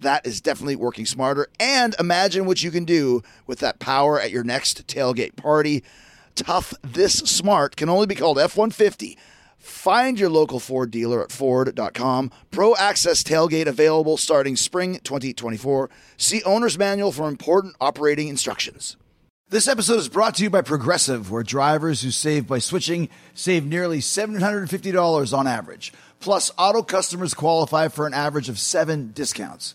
That is definitely working smarter. And imagine what you can do with that power at your next tailgate party. Tough This Smart can only be called F 150. Find your local Ford dealer at Ford.com. Pro Access Tailgate available starting spring 2024. See Owner's Manual for important operating instructions. This episode is brought to you by Progressive, where drivers who save by switching save nearly $750 on average. Plus, auto customers qualify for an average of seven discounts.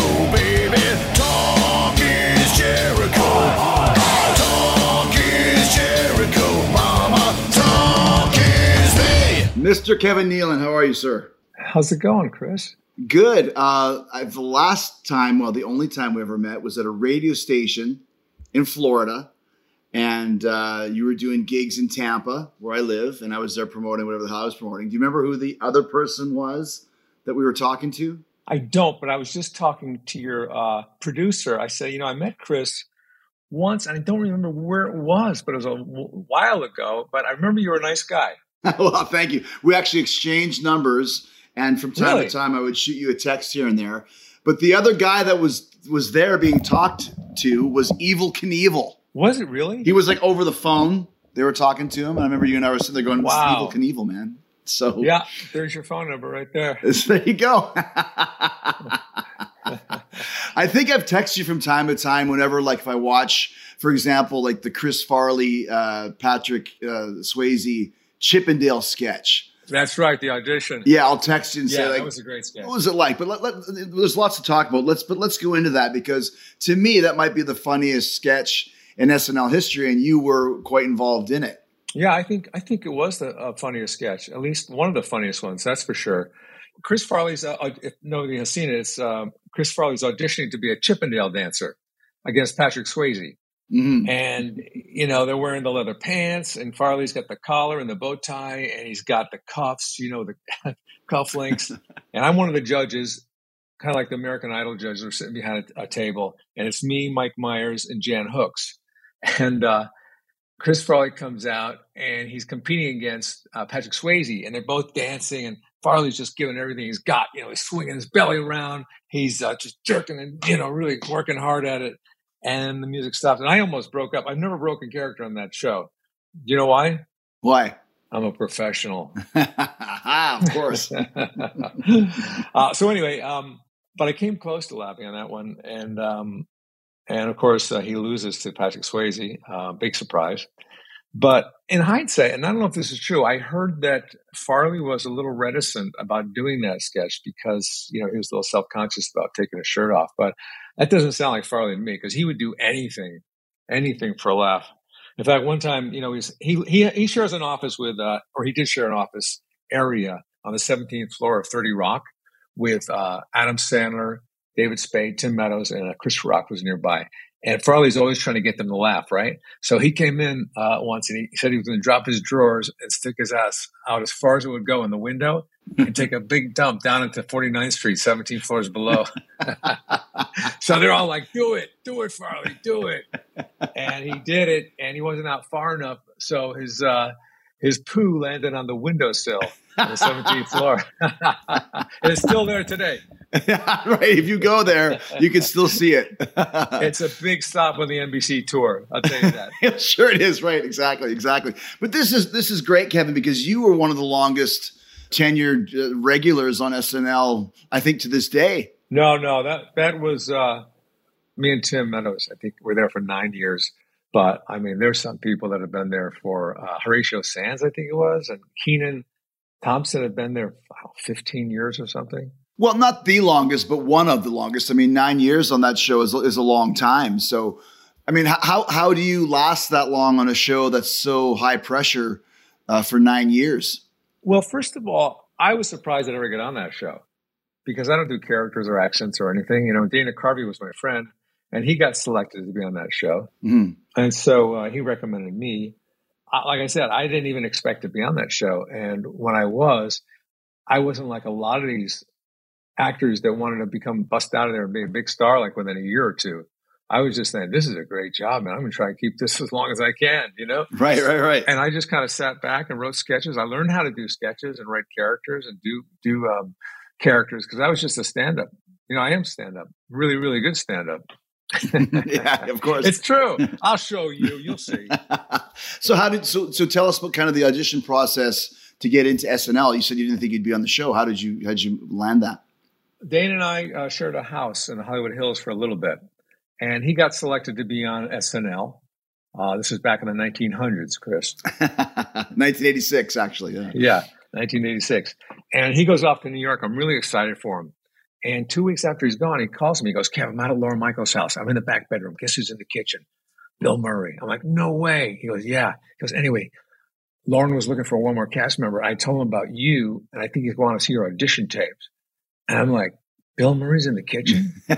Mr. Kevin Nealon, how are you, sir? How's it going, Chris? Good. Uh, I, the last time, well, the only time we ever met was at a radio station in Florida. And uh, you were doing gigs in Tampa, where I live, and I was there promoting whatever the hell I was promoting. Do you remember who the other person was that we were talking to? I don't, but I was just talking to your uh, producer. I said, you know, I met Chris once, and I don't remember where it was, but it was a w- while ago. But I remember you were a nice guy. well, thank you. We actually exchanged numbers, and from time Really? to time, I would shoot you a text here and there. But the other guy that was was there being talked to was Evel Knievel. Was it really? He was like over the phone. They were talking to him. And I remember you and I were sitting there going, "This is Wow. Evel Knievel, man." So yeah, there's your phone number right there. there you go. I think I've texted you from time to time whenever, like, if I watch, for example, like the Chris Farley, uh, Patrick uh, Swayze Chippendale sketch. That's right, the audition. Yeah, I'll text you and Yeah, say, that like, was a great sketch. what was it like? But let, let, there's lots to talk about. Let's but let's go into that because to me that might be the funniest sketch in SNL history, and you were quite involved in it. Yeah, I think I think it was the uh, funniest sketch, at least one of the funniest ones. That's for sure. Chris Farley's, uh, if nobody has seen it, it's um, Chris Farley's auditioning to be a Chippendale dancer against Patrick Swayze. Mhm. and you know they're wearing the leather pants and farley's got the collar and the bow tie and he's got the cuffs you know the cufflinks and i'm one of the judges kind of like the american idol judges are sitting behind a, a table and it's me mike myers and jan hooks. And uh, chris farley comes out and he's competing against uh, patrick swayze and they're both dancing and farley's just giving everything he's got you know he's swinging his belly around. He's uh, just jerking and you know really working hard at it and the music stopped. And i almost broke up. I've never broken character on that show. Do you know why? Why? i'm a professional. Of course. uh, so anyway um, but i came close to laughing on that one. And um, and of course uh, he loses to patrick swayze uh, big surprise but in hindsight and i don't know if this is true i heard that farley was a little reticent about doing that sketch because you know he was a little self-conscious about taking his shirt off. But that doesn't sound like farley to me because he would do anything anything for a laugh. In fact one time you know he's, he, he he shares an office with uh, or he did share an office area on the 17th floor of 30 rock with uh, adam sandler david spade tim meadows and uh, chris rock was nearby and farley's always trying to get them to laugh right? So he came in uh, once and he said he was going to drop his drawers and stick his ass out as far as it would go in the window and take a big dump down into 49th street 17 floors below. So they're all like do it do it farley do it. And he did it and he wasn't out far enough. So his uh his poo landed on the windowsill the 17th floor it's still there today right. If you go there, you can still see it. it's a big stop on the nbc tour i'll tell you that sure it is. Right. Exactly. Exactly. But this is this is great, Kevin, because you were one of the longest tenured uh, regulars on SNL. I think to this day. No, no, that that was uh, Me and Tim Meadows, I think, we're there for nine years. But I mean, there's some people that have been there for uh, Horatio Sanz, I think it was, and Kenan Thompson had been there know, 15 years or something. Well, not the longest, but one of the longest. I mean, nine years on that show is, is a long time. So, I mean, how how do you last that long on a show that's so high pressure uh, for nine years? Well, first of all, I was surprised I'd ever get on that show because I don't do characters or accents or anything. You know, Dana Carvey was my friend, and he got selected to be on that show, Mhm. and so uh, he recommended me. Like I said, I didn't even expect to be on that show, and when I was, I wasn't like a lot of these actors that wanted to become bust out of there and be a big star like within a year or two. I was just saying, this is a great job, man. I'm going to try and keep this as long as I can, you know? Right, right, right. and I just kind of sat back and wrote sketches. I learned how to do sketches and write characters and do do um, characters because I was just a stand up. You know, I am stand up, really, really good stand up. yeah, of course. It's true. I'll show you. You'll see. so how did so so tell us about kind of the audition process to get into SNL? You said you didn't think you'd be on the show. How did you how did you land that? Dane and I uh, shared a house in the Hollywood Hills for a little bit, and he got selected to be on SNL. Uh, this was back in the 1900s, Chris. 1986, actually. Yeah. Yeah, 1986. And he goes off to New York. I'm really excited for him. And two weeks after he's gone, he calls me. He goes, Kevin, I'm out at Lorne Michaels' house. I'm in the back bedroom. Guess who's in the kitchen? Bill Murray. I'm like, no way. He goes, yeah. He goes, anyway, Lorne was looking for one more cast member. I told him about you, and I think he's going to see your audition tapes. And I'm like, Bill Murray's in the kitchen?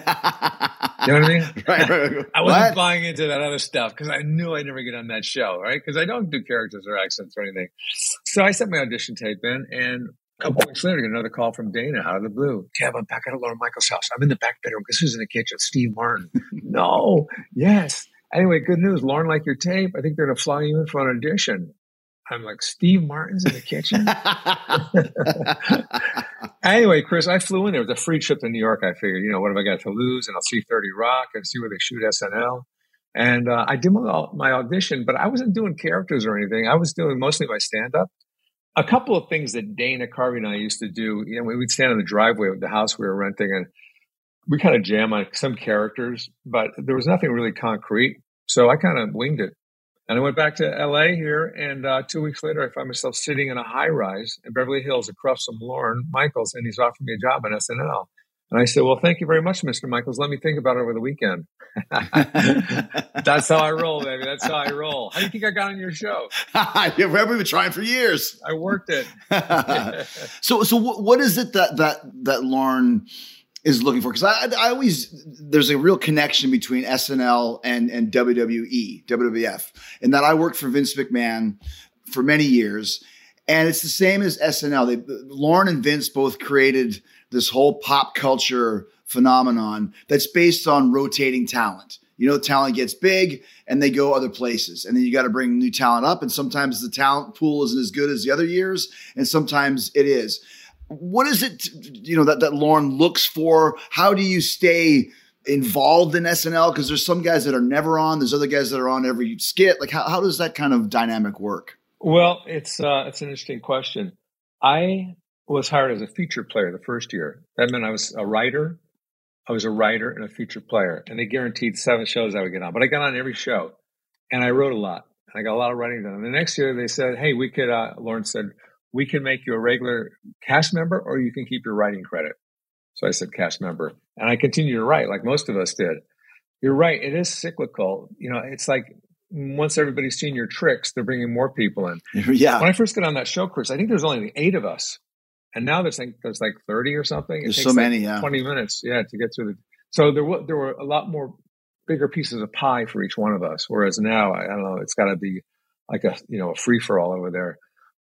You know what I mean? right, right. I wasn't What? buying into that other stuff because I knew I'd never get on that show, right? Because I don't do characters or accents or anything. So I sent my audition tape in, and a couple weeks later, I get another call from Dana out of the blue. Kev, I'm back at Lorne Michaels' house. I'm in the back bedroom. because who's in the kitchen? Steve Martin. no, yes. Anyway, good news. Lorne liked your tape. I think they're going to fly you in for an audition. I'm like, Steve Martin's in the kitchen? anyway, Chris, I flew in there. It was a free trip to New York. I figured, you know, what have I got to lose? And I'll see 30 Rock and see where they shoot SNL. And uh, I did my, my audition, but I wasn't doing characters or anything. I was doing mostly my stand up. A couple of things that Dana Carvey and I used to do, you know, we'd stand in the driveway of the house we were renting and we kind of jam on some characters, but there was nothing really concrete. So I kind of winged it. And I went back to LA here, and uh, two weeks later, I find myself sitting in a high rise in Beverly Hills across from Lorne Michaels, and he's offering me a job on SNL. And I said, Well, thank you very much, Mr. Michaels. Let me think about it over the weekend. That's how I roll, baby. That's how I roll. How do you think I got on your show? yeah, we've been trying for years. I worked it. so, so what, what is it that that that Lorne is looking for? Because I, I always there's a real connection between SNL and and WWE, WWF, and that I worked for Vince McMahon for many years, and it's the same as SNL. They, Lorne and Vince both created this whole pop culture phenomenon that's based on rotating talent. You know, talent gets big and they go other places. And then you got to bring new talent up. And sometimes the talent pool isn't as good as the other years. And sometimes it is. What is it, you know, that, that Lorne looks for? How do you stay involved in SNL? Because there's some guys that are never on. There's other guys that are on every skit. Like how, how does that kind of dynamic work? Well, it's uh, it's an interesting question. I was hired as a feature player the first year. That meant I was a writer. I was a writer and a feature player, and they guaranteed seven shows I would get on. But I got on every show, and I wrote a lot. And I got a lot of writing done. And the next year, they said, "Hey, we could." Uh, Lorne said, "We can make you a regular cast member, or you can keep your writing credit." So I said, "Cast member," and I continued to write like most of us did. You're right; it is cyclical. You know, it's like once everybody's seen your tricks, they're bringing more people in. yeah. When I first got on that show, Chris, I think there's only eight of us, and now there's like there's like thirty or something. It There's takes so like many, yeah. twenty minutes, yeah, to get through the. So there were there were a lot more bigger pieces of pie for each one of us, whereas now I, I don't know, it's got to be like a you know a free for all over there.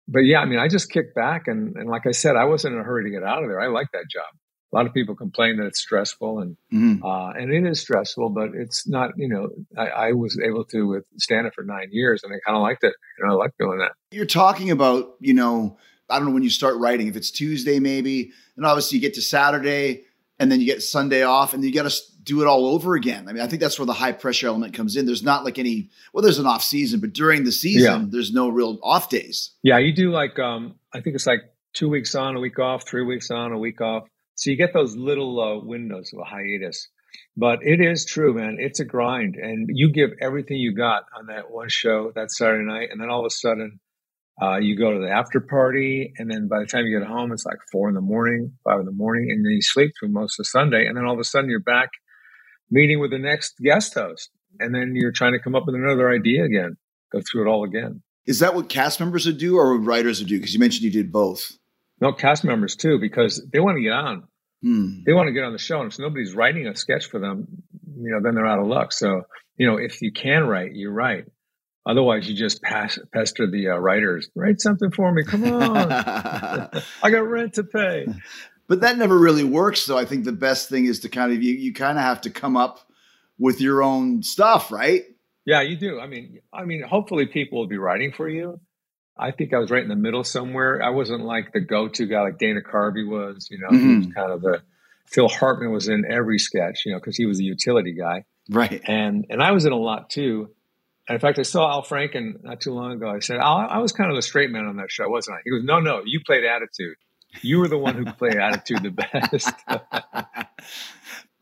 But yeah, I mean, I just kicked back and and like I said, I wasn't in a hurry to get out of there. I like that job. A lot of people complain that it's stressful, and Mhm. uh, and it is stressful, but it's not. You know, I, I was able to with stand it for nine years, and I kind of liked it. You know, I like doing that. You're talking about, you know, I don't know when you start writing, if it's Tuesday maybe, and obviously you get to Saturday and then you get Sunday off and you got to do it all over again. I mean, I think that's where the high pressure element comes in. There's not like any, well, there's an off season, but during the season, Yeah. there's no real off days. Yeah, you do like um I think it's like two weeks on, a week off, three weeks on, a week off. So you get those little uh, windows of a hiatus. But it is true, man. It's a grind, and you give everything you got on that one show that Saturday night, and then all of a sudden, uh, you go to the after party, and then by the time you get home, it's like four in the morning, five in the morning, and then you sleep through most of Sunday, and then all of a sudden you're back meeting with the next guest host, and then you're trying to come up with another idea again, go through it all again. Is that what cast members would do or writers would do? Because you mentioned you did both. No, cast members too, because they want to get on. Hmm. They want to get on the show, and if nobody's writing a sketch for them, you know, then they're out of luck. So, you know, if you can write, you write. Otherwise, you just pass, pester the uh, writers. Write something for me. Come on, I got rent to pay. But that never really works. though. I think the best thing is to kind of you you kind of have to come up with your own stuff, right? Yeah, you do. I mean, I mean, hopefully people will be writing for you. I think I was right in the middle somewhere. I wasn't like the go-to guy like Dana Carvey was. You know, he was Mhm. kind of the Phil Hartman was in every sketch. You know, because he was a utility guy. Right. and and I was in a lot too. And in fact, I saw Al Franken not too long ago. I said, Al, I was kind of the straight man on that show, wasn't I? He goes, No, no, you played attitude. You were the one who played attitude the best.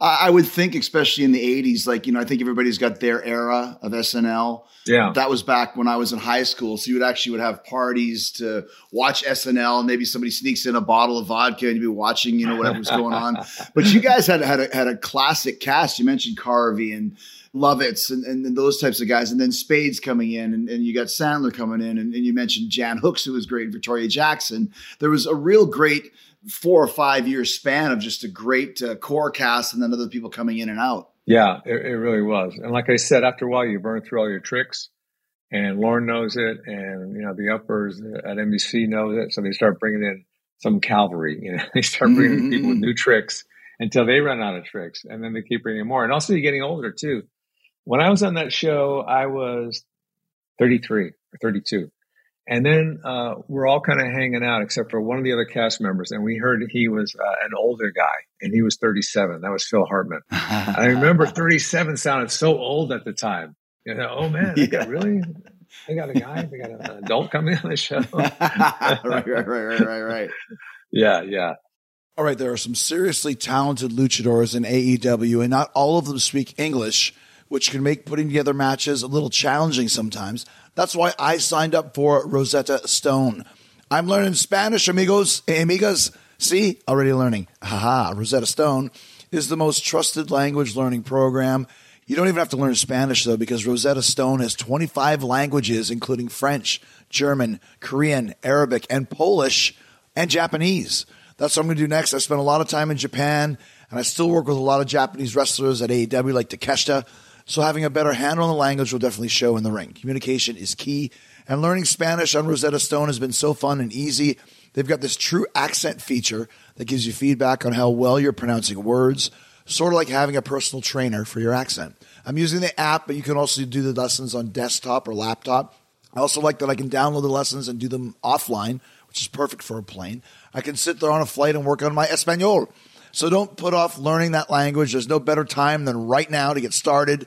I would think, especially in the '80s, like you know, I think everybody's got their era of SNL. yeah, That was back when I was in high school, so you would actually would have parties to watch SNL, and maybe somebody sneaks in a bottle of vodka, and you'd be watching, you know, whatever was going on. But you guys had had a, had a classic cast. You mentioned Carvey and Lovitz and, and, those types of guys, and then Spades coming in, and, and you got Sandler coming in, and, and you mentioned Jan Hooks, who was great, Victoria Jackson. There was a real great four or five year span of just a great uh, core cast, and then other people coming in and out. yeah, it, it really was. And like I said, after a while, you burn through all your tricks. And Lorne knows it, and you know the uppers at NBC knows it, so they start bringing in some cavalry. You know, they start bringing in people with new tricks until they run out of tricks, and then they keep bringing more. And also, you're getting older too. When I was on that show, I was 33 or 32. And then uh, we're all kind of hanging out, except for one of the other cast members. And we heard he was uh, an older guy, and he was 37. That was Phil Hartman. I remember 37 sounded so old at the time. You know, oh man, they got really, they got a guy, they got an adult coming on the show. right, right, right, right, right, right. yeah, yeah. All right, there are some seriously talented luchadors in AEW, and not all of them speak English, which can make putting together matches a little challenging sometimes. That's why I signed up for Rosetta Stone. I'm learning Spanish, amigos, amigas. See, already learning. Haha, Rosetta Stone is the most trusted language learning program. You don't even have to learn Spanish, though, because Rosetta Stone has 25 languages, including French, German, Korean, Arabic, and Polish, and Japanese. That's what I'm going to do next. I spent a lot of time in Japan, and I still work with a lot of Japanese wrestlers at AEW, like Takeshita. So having a better handle on the language will definitely show in the ring. Communication is key, and learning Spanish on Rosetta Stone has been so fun and easy. They've got this true accent feature that gives you feedback on how well you're pronouncing words, sort of like having a personal trainer for your accent. I'm using the app, but you can also do the lessons on desktop or laptop. I also like that I can download the lessons and do them offline, which is perfect for a plane. I can sit there on a flight and work on my Espanol. So don't put off learning that language. There's no better time than right now to get started.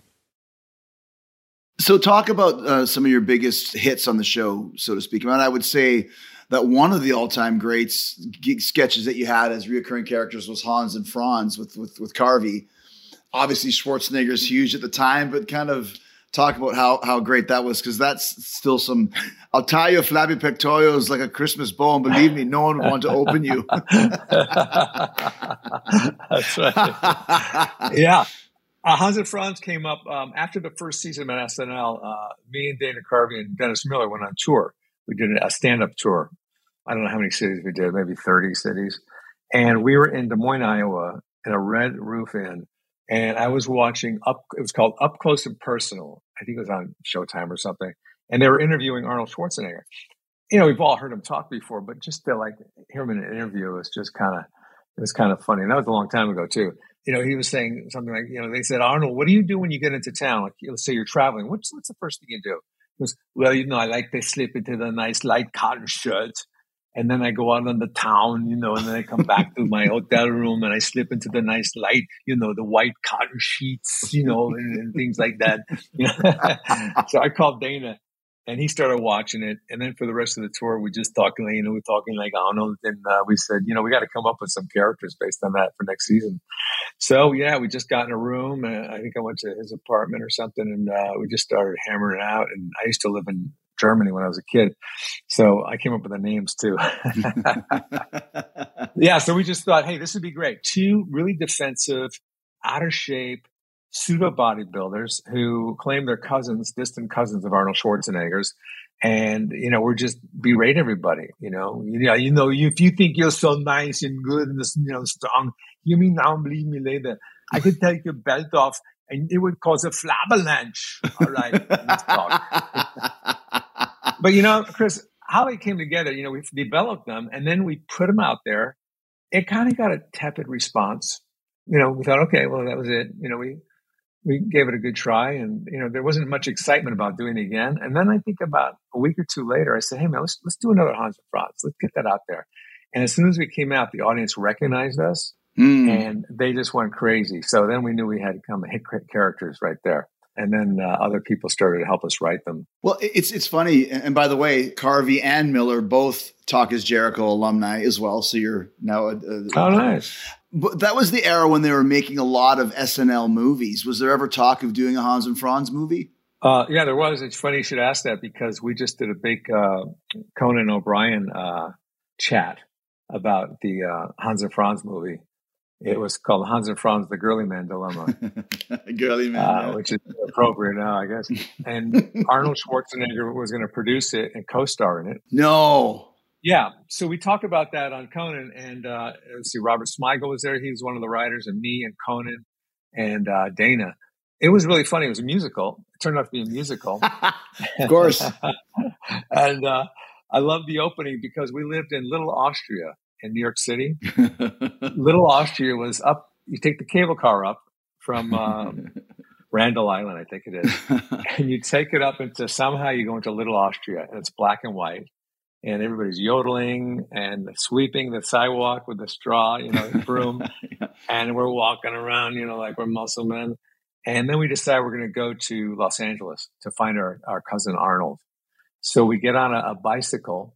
So, talk about uh, some of your biggest hits on the show, so to speak. I, mean, I would say that one of the all-time greats sketches that you had as reoccurring characters was Hans and Franz with with, with Carvey. Obviously, Schwarzenegger's huge at the time, but kind of talk about how how great that was because that's still some. I'll tie your flabby pectorals like a Christmas bow, and believe me, no one would want to open you. That's right. yeah. Uh, Hans and Franz came up um, after the first season at SNL. Uh, me and Dana Carvey and Dennis Miller went on tour. We did a stand up tour. I don't know how many cities we did, maybe 30 cities. And we were in Des Moines, Iowa, in a Red Roof Inn. And I was watching up, it was called Up Close and Personal. I think it was on Showtime or something. And they were interviewing Arnold Schwarzenegger. You know, we've all heard him talk before, but just to like hear him in an interview was just kind of, it was kind of funny. And that was a long time ago, too you know, he was saying something like, you know, they said, Arnold, what do you do when you get into town? Like, let's say you're traveling. What's what's the first thing you do? goes, well, you know, I like to slip into the nice light cotton shirt. And then I go out on the town, you know, and then I come back to my hotel room and I slip into the nice light, you know, the white cotton sheets, you know, and, and things like that. so I called Dana and he started watching it. And then for the rest of the tour, we just talking, you know, we're talking like Arnold, and uh, we said, you know, we got to come up with some characters based on that for next season. So yeah, we just got in a room. And I think I went to his apartment or something, and uh, we just started hammering it out. And I used to live in Germany when I was a kid, so I came up with the names too. yeah, so we just thought, hey, this would be great. Two really defensive, out of shape pseudo bodybuilders who claim they're cousins, distant cousins of Arnold Schwarzenegger's. And, you know, we're just berate everybody, you know, you know, you know, if you think you're so nice and good and, you know, strong, you mean now believe me later. I could take your belt off and it would cause a flavalanche. All right. let's talk. but, you know, Chris, how they came together, you know, we've developed them and then we put them out there. It kind of got a tepid response. You know, we thought, okay, well, that was it. You know, we, we gave it a good try and you know there wasn't much excitement about doing it again and then i think about a week or two later i said hey man let's, let's do another hans and franz let's get that out there and as soon as we came out the audience recognized us mm. and they just went crazy so then we knew we had to come hit characters right there and then uh, other people started to help us write them. Well, it's it's funny, and by the way, Carvey and Miller both Talk is Jericho alumni as well. So you're now a, a oh nice. But that was the era when they were making a lot of SNL movies. Was there ever talk of doing a Hans and Franz movie? Uh, yeah, there was. It's funny you should ask that because we just did a big uh, Conan O'Brien uh, chat about the uh, Hans and Franz movie. It was called Hans and Franz: The Girly Man Dilemma. girly Man, uh, which is appropriate now, I guess. And Arnold Schwarzenegger was going to produce it and co-star in it. No. Yeah, so we talked about that on Conan, and uh, let's see, Robert Smigel was there. He was one of the writers, and me and Conan and uh, Dana. It was really funny. It was a musical. It turned out to be a musical, of course. and uh, I love the opening because we lived in Little Austria in New York City. Little Austria was up. You take the cable car up from um, Randall Island, I think it is, and you take it up into somehow you go into Little Austria, and it's black and white and everybody's yodeling and sweeping the sidewalk with a straw, you know, broom. yeah. And we're walking around, you know, like we're muscle men. And then we decide we're going to go to Los Angeles to find our, our cousin Arnold. So we get on a, a bicycle.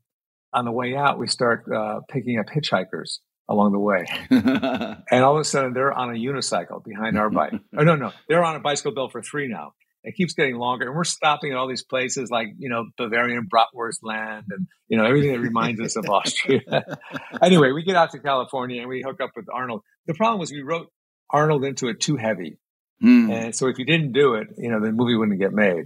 On the way out, we start uh, picking up hitchhikers along the way. and all of a sudden, they're on a unicycle behind our bike. oh, no, no. They're on a bicycle built for three now it keeps getting longer. And we're stopping at all these places like, you know, Bavarian Bratwurst land and, you know, everything that reminds us of Austria. anyway, we get out to California and we hook up with Arnold. The problem was we wrote Arnold into it too heavy. Mm. And so if you didn't do it, you know, the movie wouldn't get made.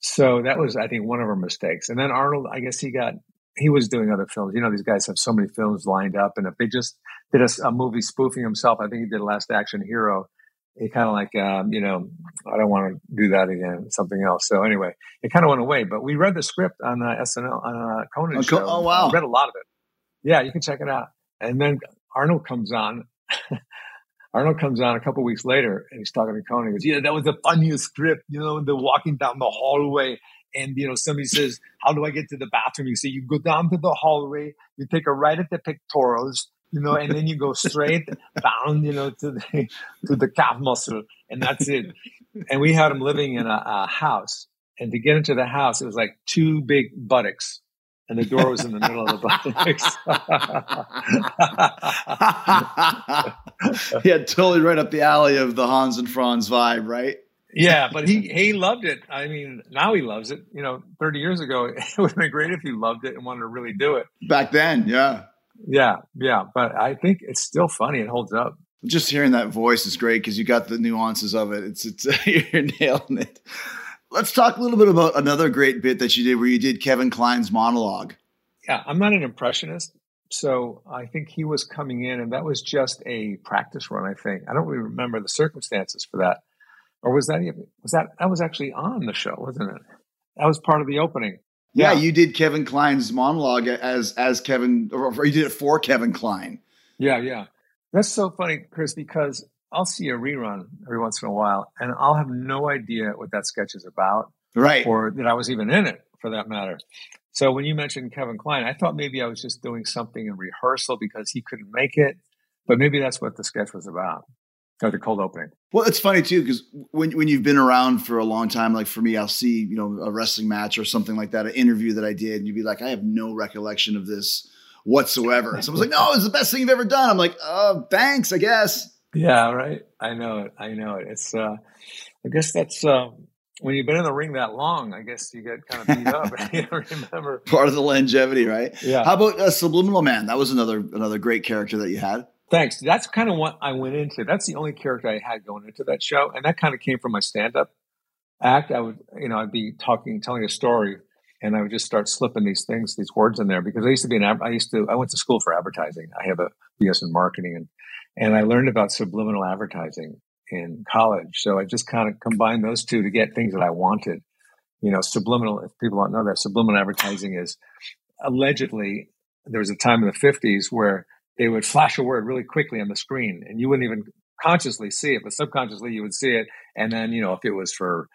So that was, I think, one of our mistakes. And then Arnold, I guess he got, he was doing other films. You know, these guys have so many films lined up. And if they just did a, a movie spoofing himself, I think he did Last Action Hero it kind of like, um, you know, I don't want to do that again, something else. So anyway, it kind of went away. But we read the script on uh, SNL on uh, Conan oh, show. Oh wow, we read a lot of it. Yeah, you can check it out. And then Arnold comes on. Arnold comes on a couple weeks later, and he's talking to Conan. He goes, "Yeah, that was the funniest script. You know, they're walking down the hallway." And you know, somebody says, "How do I get to the bathroom?" You say, "You go down to the hallway. You take a right at the pectorals you know, and then you go straight down, you know, to the to the calf muscle, and that's it. And we had him living in a, a house, and to get into the house, it was like two big buttocks, and the door was in the middle of the buttocks. yeah, totally right up the alley of the Hans and Franz vibe, right? yeah, but he he loved it. I mean, now he loves it. You know, 30 years ago, it would have been great if he loved it and wanted to really do it. Back then, yeah. Yeah, yeah, but I think it's still funny. It holds up. Just hearing that voice is great because you got the nuances of it. It's it's you're nailing it. Let's talk a little bit about another great bit that you did where you did Kevin Kline's monologue. Yeah, I'm not an impressionist, so I think he was coming in, and that was just a practice run. I think I don't really remember the circumstances for that, or was that even was that that was actually on the show, wasn't it? That was part of the opening. Yeah, you did Kevin Kline's monologue as as Kevin, or you did it for Kevin Kline. Yeah, yeah. That's so funny, Chris, because I'll see a rerun every once in a while, and I'll have no idea what that sketch is about Right. or that I was even in it for that matter. So when you mentioned Kevin Kline, I thought maybe I was just doing something in rehearsal because he couldn't make it, but maybe that's what the sketch was about, or the cold opening. Well, it's funny too because when when you've been around for a long time, like for me, I'll see you know a wrestling match or something like that, an interview that I did, and you'd be like, I have no recollection of this whatsoever. And someone's like, No, it's the best thing you've ever done. I'm like, Oh, thanks, I guess. Yeah, right. I know it. I know it. It's. uh I guess that's uh, when you've been in the ring that long. I guess you get kind of beat up. and you don't remember. Part of the longevity, right? Yeah. How about uh, Subliminal Man? That was another another great character that you had. Thanks. That's kind of what I went into. That's the only character I had going into that show, and that kind of came from my stand-up act. I would, you know, I'd be talking, telling a story, and I would just start slipping these things, these words in there because I used to be an. I used to. I went to school for advertising. I have a BS in marketing, and and I learned about subliminal advertising in college. So I just kind of combined those two to get things that I wanted. You know, subliminal. If people don't know that, subliminal advertising is allegedly there was a time in the 50s where they would flash a word really quickly on the screen and you wouldn't even consciously see it, but subconsciously you would see it. And then, you know, if it was for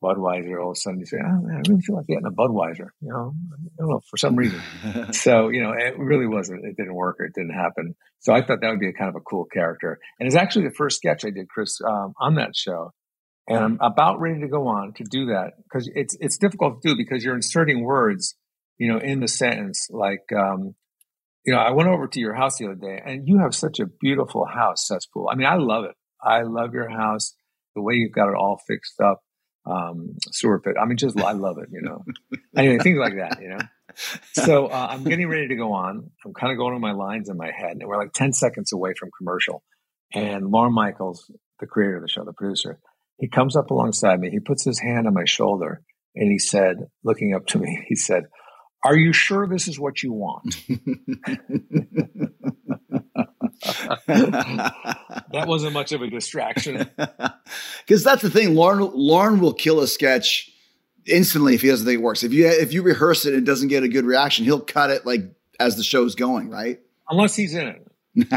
Budweiser, all of a sudden you say, oh, man, I really feel like getting a Budweiser, you know, I don't know, for some reason. so, you know, it really wasn't, it didn't work or it didn't happen. So I thought that would be a kind of a cool character. And it's actually the first sketch I did, Chris, um, on that show. And I'm about ready to go on to do that because it's, it's difficult to do because you're inserting words, you know, in the sentence. Like, um, you know, I went over to your house the other day and you have such a beautiful house, cesspool. I mean, I love it. I love your house, the way you've got it all fixed up. Um, sewer pit. I mean, just, I love it, you know, anyway, things like that, you know? So, uh, I'm getting ready to go on. I'm kind of going on my lines in my head and we're like 10 seconds away from commercial. And Lorne Michaels, the creator of the show, the producer, he comes up alongside me. He puts his hand on my shoulder and he said, looking up to me, he said, Are you sure this is what you want? that wasn't much of a distraction. Because that's the thing. Lorne Lorne will kill a sketch instantly if he doesn't think it works. If you if you rehearse it and it doesn't get a good reaction, he'll cut it like as the show's going, right? Unless he's in it.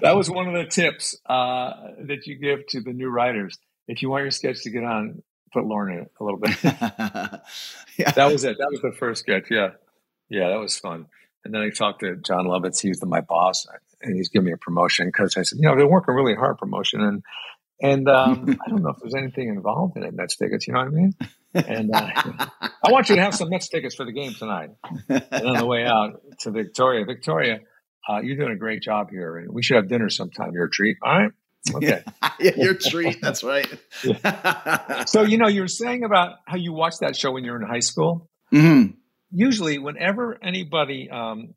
That was one of the tips uh, that you give to the new writers. If you want your sketch to get on, put Lorne in it a little bit. yeah. that was it. That was the first sketch. Yeah. Yeah, that was fun. And then I talked to Jon Lovitz. He's the, my boss, and he's giving me a promotion because I said, you know, they're working really hard promotion, and and um, I don't know if there's anything involved in it. Mets tickets, you know what I mean? And uh, I want you to have some Mets tickets for the game tonight. And on the way out to Victoria, Victoria, uh, you're doing a great job here, and we should have dinner sometime. You're a treat. All right. Okay. yeah, your treat. That's right. So you know, you were saying about how you watched that show when you were in high school. Mhm. usually whenever anybody um,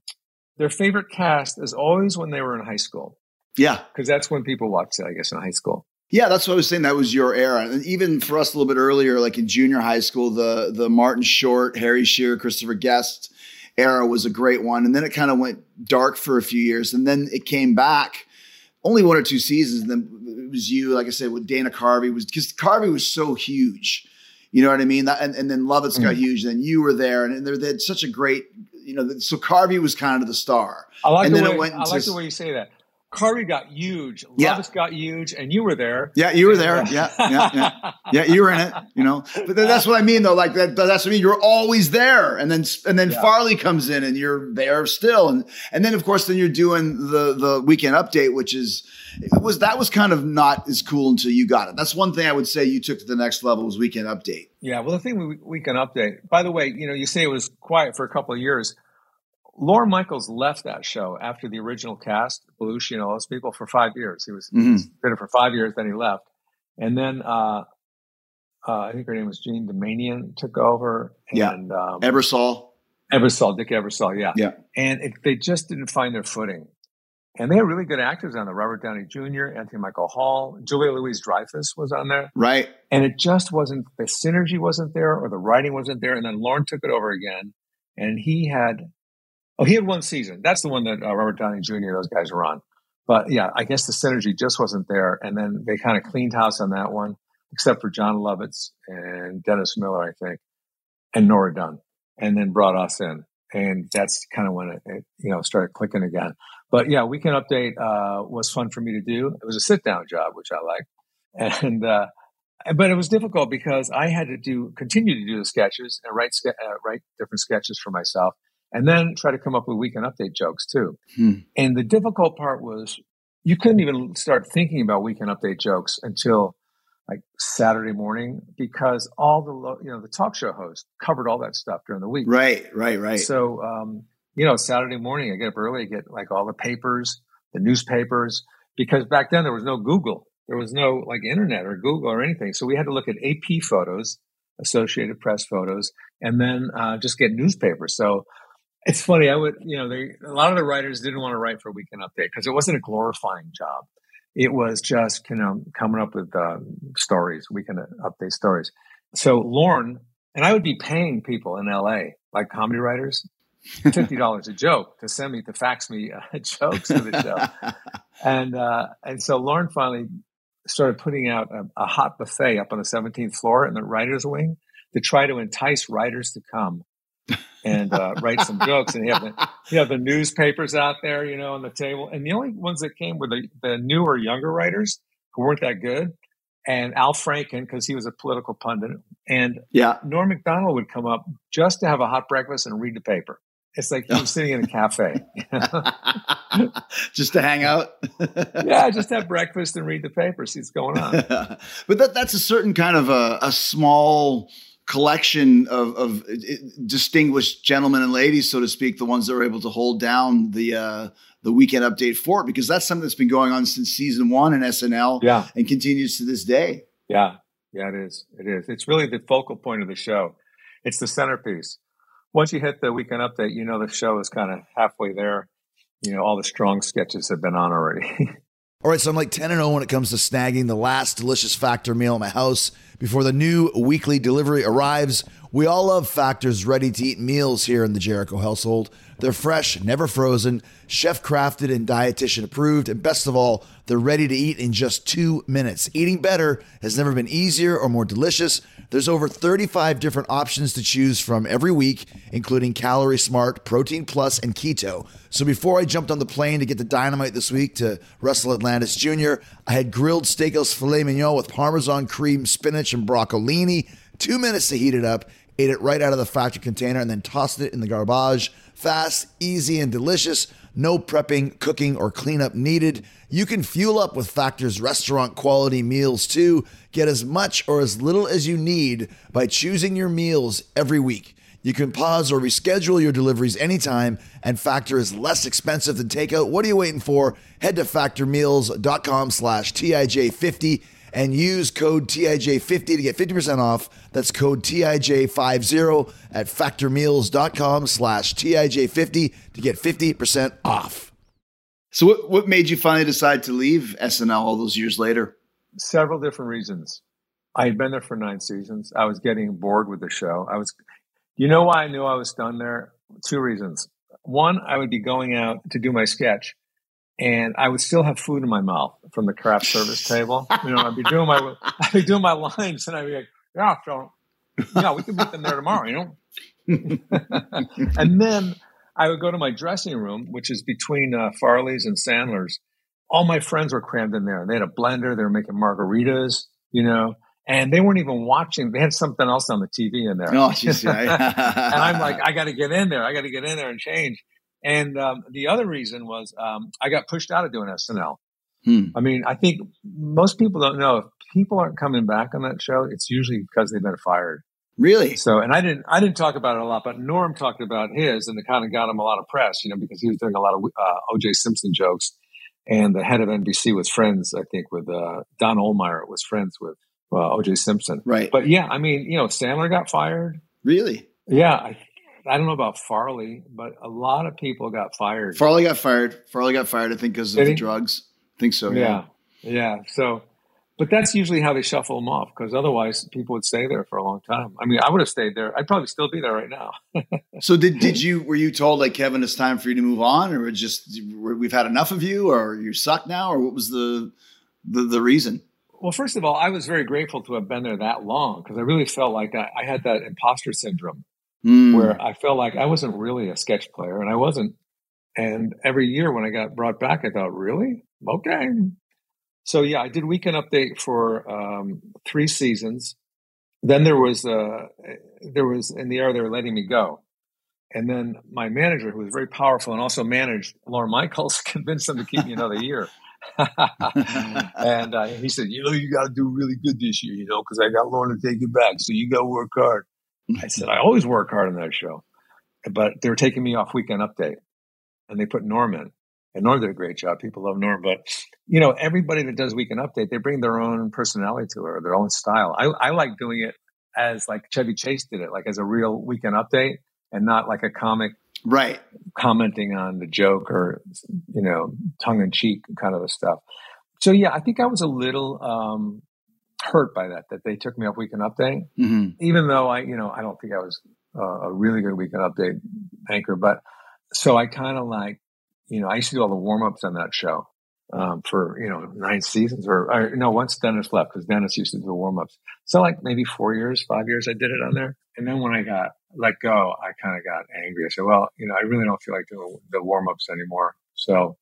their favorite cast is always when they were in high school Yeah. because that's when people watched it i guess in high school Yeah, that's what I was saying. That was your era, and even for us a little bit earlier, like in junior high school, the the Martin Short, Harry Shearer, Christopher Guest era was a great one, and then it kind of went dark for a few years, and then it came back. Only one or two seasons, and then it was you, like I said, with Dana Carvey was because Carvey was so huge, you know what I mean? That, and, and then Lovitz got Mhm. huge, and then you were there, and, and they they had such a great, you know. So Carvey was kind of the star. i like And the then it way went i like the way you say that Carvey got huge Yeah. Lovitz got huge and you were there Yeah, you were there. Uh, yeah, yeah, yeah. Yeah, you were in it, you know. But that's what I mean, though. Like that, that's what I mean. You're always there, and then and then Yeah. Farley comes in, and you're there still, and and then of course, then you're doing the the weekend update, which is it was that was kind of not as cool until you got it. That's one thing I would say you took to the next level was weekend update. yeah well the thing we, we can update by the way you know you say it was quiet for a couple of years Lorne Michaels left that show after the original cast, Belushi and all those people, for five years. He was Mhm. did it for five years, then he left. And then uh, uh, I think her name was Jean Doumanian took over. Yeah. And um, Ebersol, Ebersol, Dick Ebersol, yeah. Yeah. And it, they just didn't find their footing. And they had really good actors on there. Robert Downey Jr., Anthony Michael Hall, Julia Louis-Dreyfus was on there. right? And it just wasn't, the synergy wasn't there or the writing wasn't there. And then Lorne took it over again. And he had, oh, he had one season. That's the one that uh, Robert Downey Jr., those guys were on. But yeah, I guess the synergy just wasn't there. And then they kind of cleaned house on that one, except for Jon Lovitz and Dennis Miller, I think, and Nora Dunn, and then brought us in. And that's kind of when it, it you know, started clicking again. But yeah, Weekend Update uh, was fun for me to do. It was a sit down job, which I liked. And uh, but it was difficult because I had to do continue to do the sketches and write uh, write different sketches for myself, and then try to come up with weekend update jokes too. Hmm. And the difficult part was you couldn't even start thinking about weekend update jokes until like Saturday morning because all the lo- you know the talk show host covered all that stuff during the week. Right, right, right. So um, you know Saturday morning I get up early, I get like all the papers, the newspapers because back then there was no Google, there was no like internet or Google or anything. So we had to look at AP photos, Associated Press photos, and then uh, just get newspapers. So it's funny. I would, you know, they, a lot of the writers didn't want to write for a Weekend Update because it wasn't a glorifying job. It was just, you know, coming up with uh, stories, Weekend Update stories. So Lorne and I would be paying people in LA, like comedy writers, fifty dollars a joke to send me to fax me uh, jokes for the show. and uh, and so Lorne finally started putting out a, a hot buffet up on the 17th floor in the writers' wing to try to entice writers to come and uh, write some jokes. And you have the you have the newspapers out there, you know, on the table. And the only ones that came were the, the newer, younger writers who weren't that good. And Al Franken, because he was a political pundit, and yeah. Norm Macdonald would come up just to have a hot breakfast and read the paper. It's like he was sitting in a cafe. just to hang out. yeah, just have breakfast and read the paper, see what's going on. but that, that's a certain kind of a, a small collection of, of uh, distinguished gentlemen and ladies, so to speak, the ones that are able to hold down the uh, the weekend update for it, because that's something that's been going on since season one in SNL, yeah, and continues to this day. Yeah, yeah, it is. It is. It's really the focal point of the show. It's the centerpiece. Once you hit the weekend update, you know the show is kind of halfway there. You know, all the strong sketches have been on already. All right, so I'm like 10 and 0 when it comes to snagging the last delicious Factor meal at my house before the new weekly delivery arrives. We all love Factor's ready to eat meals here in the Jericho household. They're fresh, never frozen, chef crafted, and dietitian approved. And best of all, they're ready to eat in just two minutes. Eating better has never been easier or more delicious. There's over 35 different options to choose from every week, including Calorie Smart, Protein Plus, and Keto. So before I jumped on the plane to get the dynamite this week to Russell Atlantis Jr., I had grilled steakhouse filet mignon with Parmesan cream, spinach, and broccolini. Two minutes to heat it up. Ate it right out of the factory container and then tossed it in the garbage. Fast, easy, and delicious. No prepping, cooking, or cleanup needed. You can fuel up with Factor's restaurant quality meals too. Get as much or as little as you need by choosing your meals every week. You can pause or reschedule your deliveries anytime, and Factor is less expensive than takeout. What are you waiting for? Head to factormeals.com slash TIJ50 and use code TIJ50 to get 50% off. That's code TIJ50 at factormeals.com slash TIJ50 to get 50% off. So what, what made you finally decide to leave SNL all those years later? Several different reasons. I had been there for nine seasons. I was getting bored with the show. I was, you know why I knew I was done there? Two reasons. One, I would be going out to do my sketch and I would still have food in my mouth from the craft service table. You know, I'd be doing my I'd be doing my lines, and I'd be like, "Yeah, so yeah, we can meet them there tomorrow," you know. and then I would go to my dressing room, which is between uh, Farley's and Sandler's. All my friends were crammed in there. They had a blender. They were making margaritas, you know, and they weren't even watching. They had something else on the TV in there. Oh, geez, and I'm like, I got to get in there. I got to get in there and change. And um, the other reason was um, I got pushed out of doing SNL. Hmm. I mean, I think most people don't know if people aren't coming back on that show, it's usually because they've been fired. Really? So, and I didn't, I didn't talk about it a lot, but Norm talked about his, and it kind of got him a lot of press, you know, because he was doing a lot of uh, O.J. Simpson jokes, and the head of NBC was friends, I think, with uh, Don Ohlmeyer was friends with uh, O.J. Simpson. Right. But yeah, I mean, you know, Sandler got fired. Really? Yeah, I, I don't know about Farley, but a lot of people got fired. Farley got fired. Farley got fired, I think, because of the he? drugs. I think so. yeah, yeah. So, but that's usually how they shuffle them off because otherwise people would stay there for a long time. I mean, I would have stayed there. I'd probably still be there right now. So did did you were you told like Kevin, it's time for you to move on, or just we've had enough of you, or you suck now, or what was the the, the reason? well, first of all, I was very grateful to have been there that long because I really felt like I, I had that imposter syndrome Hmm. where I felt like I wasn't really a sketch player and I wasn't. And every year when I got brought back, I thought, really? Okay. So yeah, I did Weekend Update for um, three seasons. Then there was uh, there was in the air they were letting me go, and then my manager, who was very powerful and also managed Lorne Michaels, convinced them to keep me another year. and uh, he said, "You know, you got to do really good this year, you know, because I got Lorne to take you back, so you got to work hard." I said, "I always work hard on that show," but they were taking me off Weekend Update, and they put Norm in, and Norm did a great job. People love Norm, but you know, everybody that does Weekend Update, they bring their own personality to it, or their own style. I, I like doing it as like Chevy Chase did it, like as a real Weekend Update, and not like a comic Right. commenting on the joke or you know tongue in cheek kind of stuff. So yeah, I think I was a little um, hurt by that that they took me off Weekend Update, hmm even though I you know I don't think I was uh, a really good Weekend Update anchor, but so I kind of like you know I used to do all the warm ups on that show um, for you know nine seasons or, or no once Dennis left because Dennis used to do the warm ups. So like maybe four years, five years I did it on there, and then when I got let go, I kind of got angry. I said, well, you know, I really don't feel like doing the warm ups anymore. So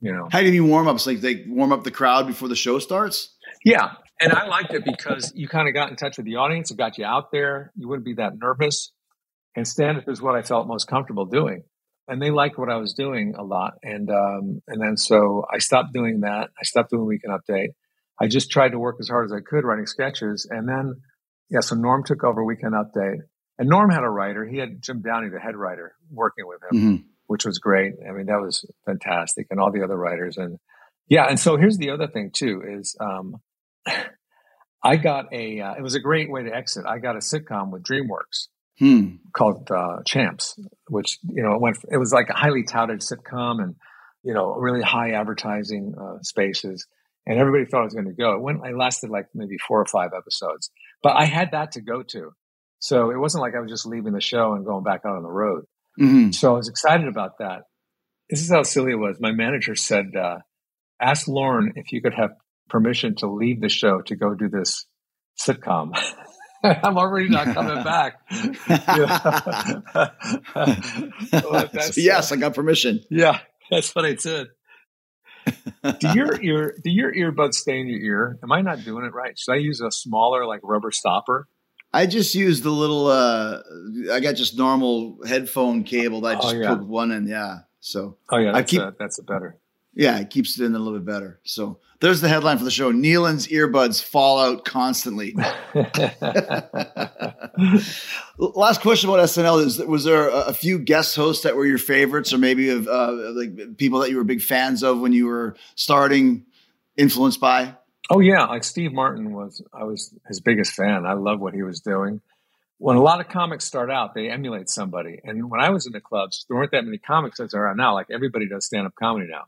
you know, How do you warm ups? Like they warm up the crowd before the show starts? yeah. And I liked it because you kind of got in touch with the audience. It got you out there. You wouldn't be that nervous. And stand up is what I felt most comfortable doing. And they liked what I was doing a lot. And um, and then so I stopped doing that. I stopped doing Weekend Update. I just tried to work as hard as I could writing sketches. And then, yeah, so Norm took over Weekend Update. And Norm had a writer. He had Jim Downey, the head writer, working with him hmm which was great. I mean, that was fantastic, and all the other writers, and yeah. And so here's the other thing too: is um, I got a. Uh, it was a great way to exit. I got a sitcom with DreamWorks Hmm. called uh, Champs, which you know it went. It was like a highly touted sitcom, and you know really high advertising uh, spaces, and everybody thought it was going to go. It went. I lasted like maybe four or five episodes, but I had that to go to. So it wasn't like I was just leaving the show and going back out on the road. hmm So I was excited about that. This is how silly it was. My manager said, uh, "Ask Lorne if you could have permission to leave the show to go do this sitcom." I'm already not coming back. Well, that's, yes, I got permission. yeah, that's what I said. do your ear do your earbuds stay in your ear? Am I not doing it right? Should I use a smaller like rubber stopper? I just used the little. uh I got just normal headphone cable that I Oh, just yeah. put one in. Yeah. So Oh yeah, I keep- a, that's a better. Yeah, it keeps it in a little bit better. So there's the headline for the show: Nealon's earbuds fall out constantly. Last question about SNL is: Was there a, few guest hosts that were your favorites, or maybe of uh, like people that you were big fans of when you were starting, influenced by? Oh yeah, like Steve Martin was I was his biggest fan. I love what he was doing. When a lot of comics start out, they emulate somebody. And when I was in the clubs, there weren't that many comics as there are now. Like everybody does stand up comedy now.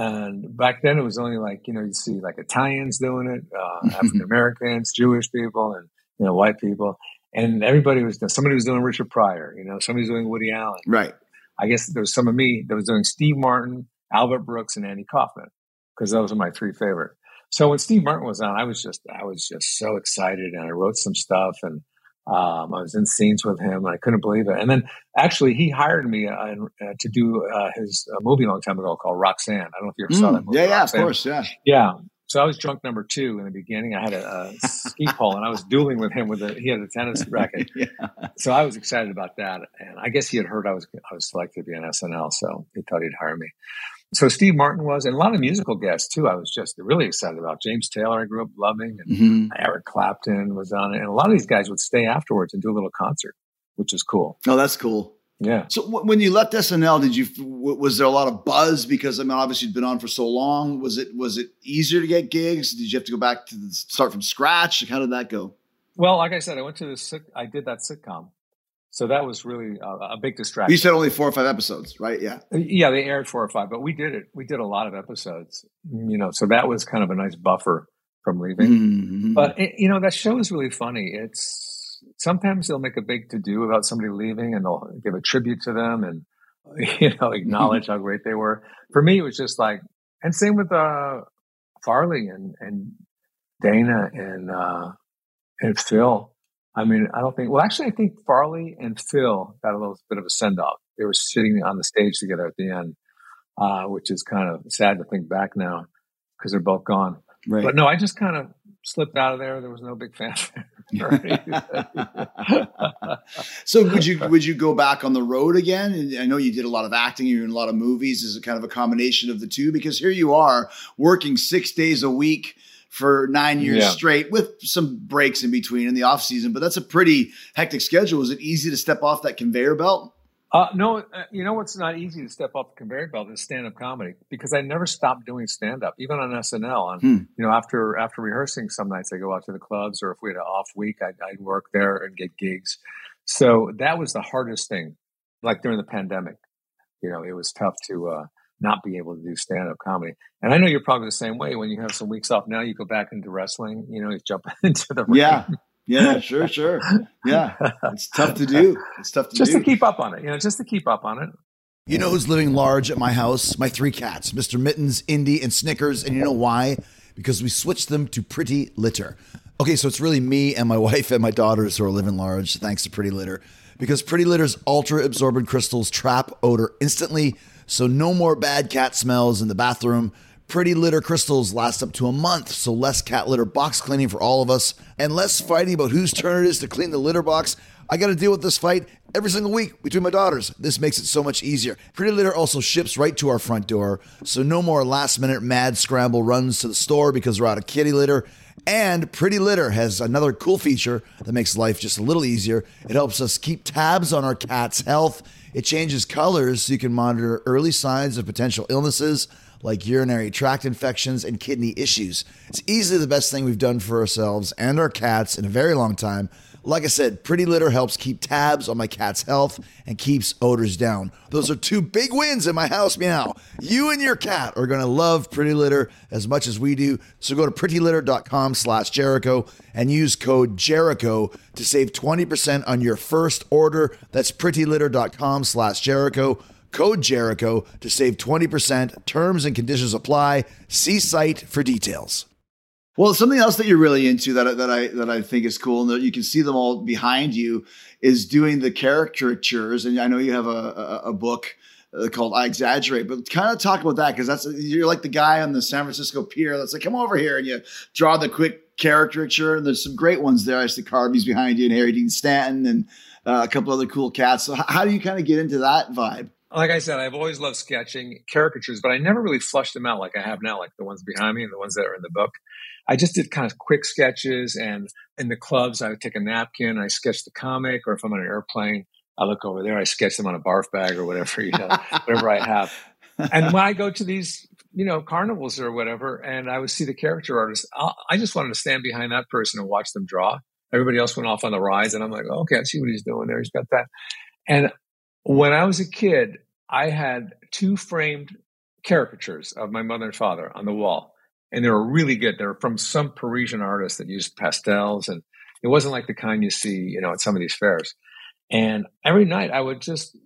And back then it was only like, you know, you see like Italians doing it, uh, African Americans, Jewish people, and, you know, white people. And everybody was, somebody was doing Richard Pryor, you know, somebody was doing Woody Allen. Right. I guess there was some of me that was doing Steve Martin, Albert Brooks, and Andy Kaufman because those are my three favorite. So when Steve Martin was on, I was just I was just so excited, and I wrote some stuff, and um, I was in scenes with him, and I couldn't believe it. And then actually, he hired me uh, uh, to do uh, his uh, movie a long time ago called Roxanne. I don't know if you ever saw that Mm, movie. yeah, yeah, of course, yeah. Yeah. So I was drunk number two in the beginning. I had a, a ski pole, and I was dueling with him with a he had a tennis racket yeah. so I was excited about that, and I guess he had heard I was I was selected to be on SNL, so he thought he'd hire me. So Steve Martin was, and a lot of musical guests too. I was just really excited about James Taylor. I grew up loving, and hmm Eric Clapton was on it, and a lot of these guys would stay afterwards and do a little concert, which is cool. Oh, that's cool. Yeah. So w- when you left SNL, did you w- was there a lot of buzz because I mean obviously you'd been on for so long? Was it was it easier to get gigs? Did you have to go back to the, start from scratch? How did that go? Well, like I said, I went to the I did that sitcom, so that was really a, a big distraction. You said only four or five episodes, right? Yeah. Yeah, they aired four or five, but we did it. We did a lot of episodes, you know, so that was kind of a nice buffer from leaving. Mhm. But it, you know that show is really funny. It's sometimes they'll make a big to do about somebody leaving, and they'll give a tribute to them, and you know acknowledge how great they were. For me, it was just like, and same with uh, Farley and and Dana and uh, and Phil. I mean, I don't think. Well, actually, I think Farley and Phil got a little bit of a send off. They were sitting on the stage together at the end, uh, which is kind of sad to think back now. because they're both gone. Right. But no, I just kind of slipped out of there. There was no big fanfare. so would you would you go back on the road again? And I know you did a lot of acting, you're in a lot of movies. Is it kind of a combination of the two? Because here you are working six days a week for nine years Yeah. straight with some breaks in between in the off season. But that's a pretty hectic schedule. Is it easy to step off that conveyor belt? Uh, no, uh, you know what's not easy to step off the conveyor belt is stand up comedy because I never stopped doing stand up, even on SNL. On Hmm. you know after after rehearsing, some nights I go out to the clubs, or if we had an off week, I'd, I'd work there and get gigs. So that was the hardest thing. Like during the pandemic, you know, it was tough to uh, not be able to do stand up comedy. And I know you're probably the same way. When you have some weeks off now, you go back into wrestling. You know, you jump into the ring. Yeah. Yeah, sure, sure. Yeah. It's tough to do. It's tough to just do. to keep up on it. You know, just to keep up on it. You know who's living large at my house? My three cats, Mr. Mittens, Indy, and Snickers. And you know why? Because we switched them to Pretty Litter. Okay, so it's really me and my wife and my daughters who are living large, thanks to Pretty Litter. Because Pretty Litter's ultra absorbent crystals trap odor instantly, so no more bad cat smells in the bathroom. Pretty Litter crystals last up to a month, so less cat litter box cleaning for all of us, and less fighting about whose turn it is to clean the litter box. I got to deal with this fight every single week between my daughters. This makes it so much easier. Pretty Litter also ships right to our front door, so no more last minute mad scramble runs to the store because we're out of kitty litter. And Pretty Litter has another cool feature that makes life just a little easier. It helps us keep tabs on our cat's health. It changes colors so you can monitor early signs of potential illnesses like urinary tract infections and kidney issues. It's easily the best thing we've done for ourselves and our cats in a very long time. Like I said, Pretty Litter helps keep tabs on my cat's health and keeps odors down. Those are two big wins in my house meow. You and your cat are going to love Pretty Litter as much as we do. So go to prettylitter.com slash Jericho and use code Jericho to save 20% on your first order. That's prettylitter.com slash Jericho. Code Jericho to save 20%. Terms and conditions apply. See site for details. Well, something else that you're really into that, that I that I think is cool, and that you can see them all behind you, is doing the caricatures. And I know you have a, a, a book uh, called "I Exaggerate," but kind of talk about that because that's you're like the guy on the San Francisco Pier that's like, "Come over here," and you draw the quick caricature. And there's some great ones there. I see Carvey's behind you, and Harry Dean Stanton, and uh, a couple other cool cats. So, how do you kind of get into that vibe? Like I said, I've always loved sketching caricatures, but I never really flushed them out like I have now, like the ones behind me and the ones that are in the book. I just did kind of quick sketches, and in the clubs, I would take a napkin, I sketch the comic, or if I'm on an airplane, I look over there, I sketch them on a barf bag or whatever, you know, whatever I have. And when I go to these, you know, carnivals or whatever, and I would see the character artist, I'll, I just wanted to stand behind that person and watch them draw. Everybody else went off on the rides, and I'm like, okay, I see what he's doing there. He's got that. And when I was a kid, I had two framed caricatures of my mother and father on the wall. And they were really good. They were from some Parisian artist that used pastels. And it wasn't like the kind you see, you know, at some of these fairs. And every night I would just,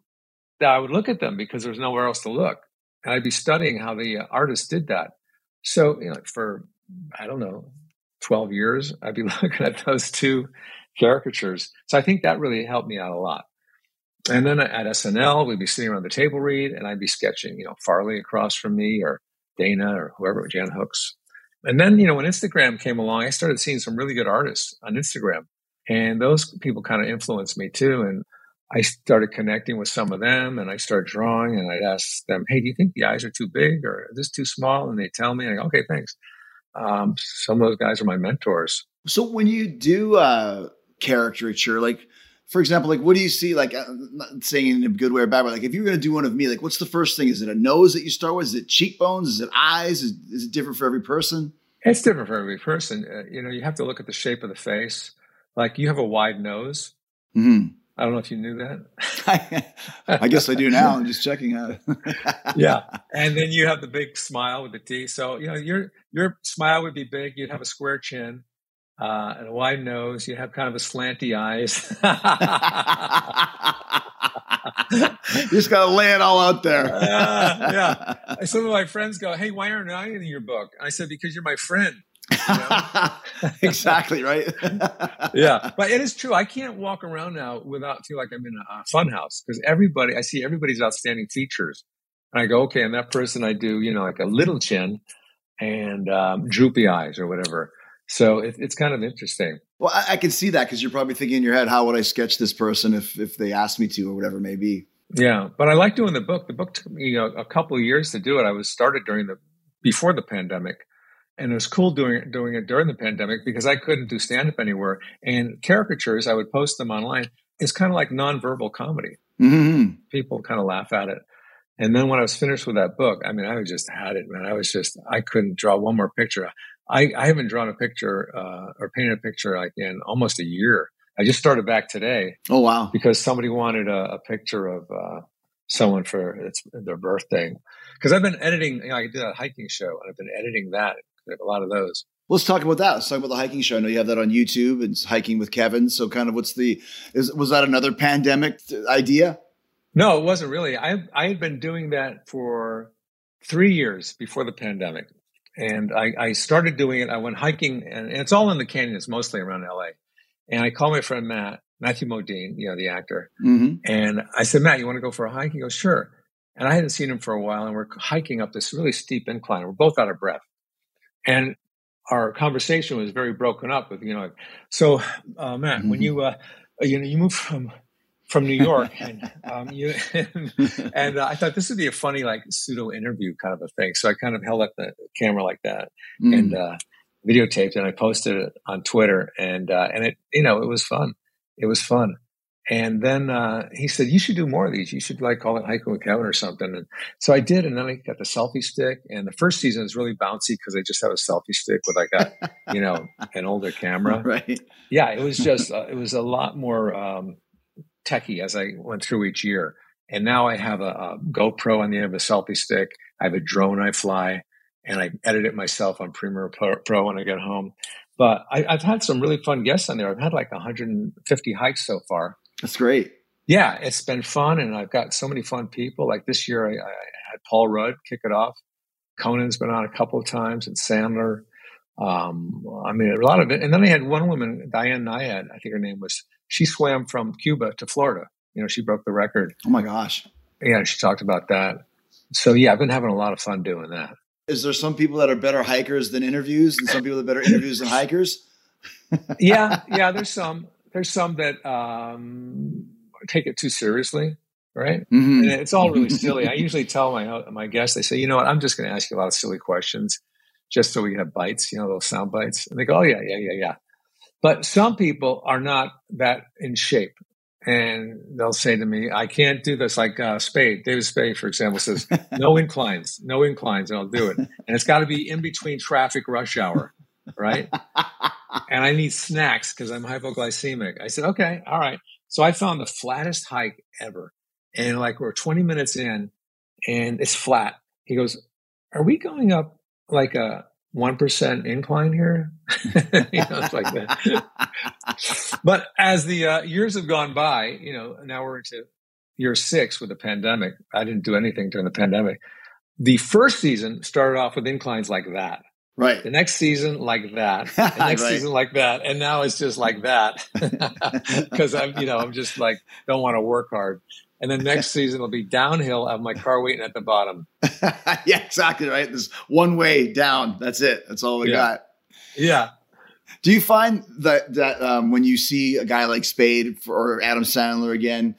I would look at them because there was nowhere else to look. And I'd be studying how the uh, artist did that. So, you know, for, I don't know, 12 years, I'd be looking at those two caricatures. So I think that really helped me out a lot. And then at SNL, we'd be sitting around the table read, and I'd be sketching, you know, Farley across from me, or Dana, or whoever, Jan Hooks. And then, you know, when Instagram came along, I started seeing some really good artists on Instagram, and those people kind of influenced me too. And I started connecting with some of them, and I started drawing, and I'd ask them, "Hey, do you think the eyes are too big, or is this too small?" And they tell me, and I go, "Okay, thanks." Um, some of those guys are my mentors. So when you do uh, caricature, like for example, like what do you see? Like, uh, not saying in a good way or bad way. Like, if you're going to do one of me, like, what's the first thing? Is it a nose that you start with? Is it cheekbones? Is it eyes? Is, is it different for every person? It's different for every person. Uh, you know, you have to look at the shape of the face. Like you have a wide nose. hmm I don't know if you knew that. I guess I do now. I'm just checking out. yeah, and then you have the big smile with the teeth. So you know your your smile would be big. You'd have a square chin uh, and a wide nose. You have kind of a slanty eyes. you just got to lay it all out there. Uh, yeah. Some of my friends go, "Hey, why aren't I in your book?" I said, "Because you're my friend." You know? exactly right. yeah, but it is true. I can't walk around now without feel like I'm in a, a fun house because everybody I see everybody's outstanding features, and I go, okay, and that person I do, you know, like a little chin, and um, droopy eyes or whatever. So it, it's kind of interesting. Well, I, I can see that because you're probably thinking in your head, how would I sketch this person if if they asked me to or whatever it may be. Yeah, but I like doing the book. The book took me you know, a couple of years to do it. I was started during the before the pandemic, and it was cool doing doing it during the pandemic because I couldn't do stand up anywhere. And caricatures, I would post them online. It's kind of like nonverbal comedy. Mm-hmm. People kind of laugh at it. And then when I was finished with that book, I mean, I just had it, man. I was just, I couldn't draw one more picture. I, I haven't drawn a picture uh, or painted a picture like in almost a year. I just started back today Oh wow. because somebody wanted a, a picture of uh, someone for its, their birthday. Because I've been editing, you know, I did a hiking show and I've been editing that. A lot of those. Let's talk about that. Let's talk about the hiking show. I know you have that on YouTube. It's hiking with Kevin. So, kind of, what's the is was that another pandemic idea? No, it wasn't really. I I had been doing that for three years before the pandemic, and I, I started doing it. I went hiking, and, and it's all in the canyons, mostly around LA. And I called my friend Matt, Matthew Modine, you know, the actor, Mm-hmm. and I said, Matt, you want to go for a hike? He goes, sure. And I hadn't seen him for a while, and we're hiking up this really steep incline. We're both out of breath, and our conversation was very broken up with, you know, so uh, Matt, when Mhm. you uh, you know you moved from from New York, and um, you and uh, I thought this would be a funny like pseudo interview kind of a thing. So I kind of held up the camera like that Mm. and uh, videotaped, and I posted it on Twitter, and uh, and it you know it was fun. It was fun. And then uh, he said, "You should do more of these. You should like call it hiking with Kevin or something." And so I did, and then I got the selfie stick. And the first season was really bouncy because I just have a selfie stick with like a you know an older camera. right. Yeah, it was just uh, it was a lot more um, techie as I went through each year. And now I have a, a GoPro on the end of a selfie stick. I have a drone I fly, and I edit it myself on Premiere Pro, when I get home. But I, I've had some really fun guests on there. I've had like 150 hikes so far. That's great. Yeah, it's been fun, and I've got so many fun people. Like this year, I, I had Paul Rudd kick it off. Conan's been on a couple of times, and Sandler. Um, I mean, a lot of it. And then I had one woman, Diane Nyad, I think her name was. She swam from Cuba to Florida. You know, she broke the record. Oh my gosh. Yeah, she talked about that. So yeah, I've been having a lot of fun doing that. Is there some people that are better hikers than interviews, and some people that are better interviews than hikers? yeah, yeah. There's some. There's some that um, take it too seriously, right? Mhm. And it's all really silly. I usually tell my my guests, they say, you know what, I'm just going to ask you a lot of silly questions, just so we have bites, you know, those sound bites. And they go, oh yeah, yeah, yeah, yeah. But some people are not that in shape, and they'll say to me, I can't do this. Like uh, Spade, David Spade, for example, says, no inclines, no inclines, and I'll do it. And it's got to be in between traffic rush hour, right? and I need snacks because I'm hypoglycemic. I said, okay, all right. So I found the flattest hike ever. And like we're 20 minutes in and it's flat. He goes, Are we going up like a 1% incline here? you know, it's like that. but as the uh, years have gone by, you know, now we're into year six with the pandemic. I didn't do anything during the pandemic. The first season started off with inclines like that. right. The next season, like that. The next Right. season, like that. And now it's just like that because I'm, you know, I'm just like don't want to work hard. And then next season it'll be downhill. I have my car waiting at the bottom. yeah, exactly right. This one way down. That's it. That's all we Yeah. got. Yeah, Do you find that that um, when you see a guy like Spade for, or Adam Sandler again,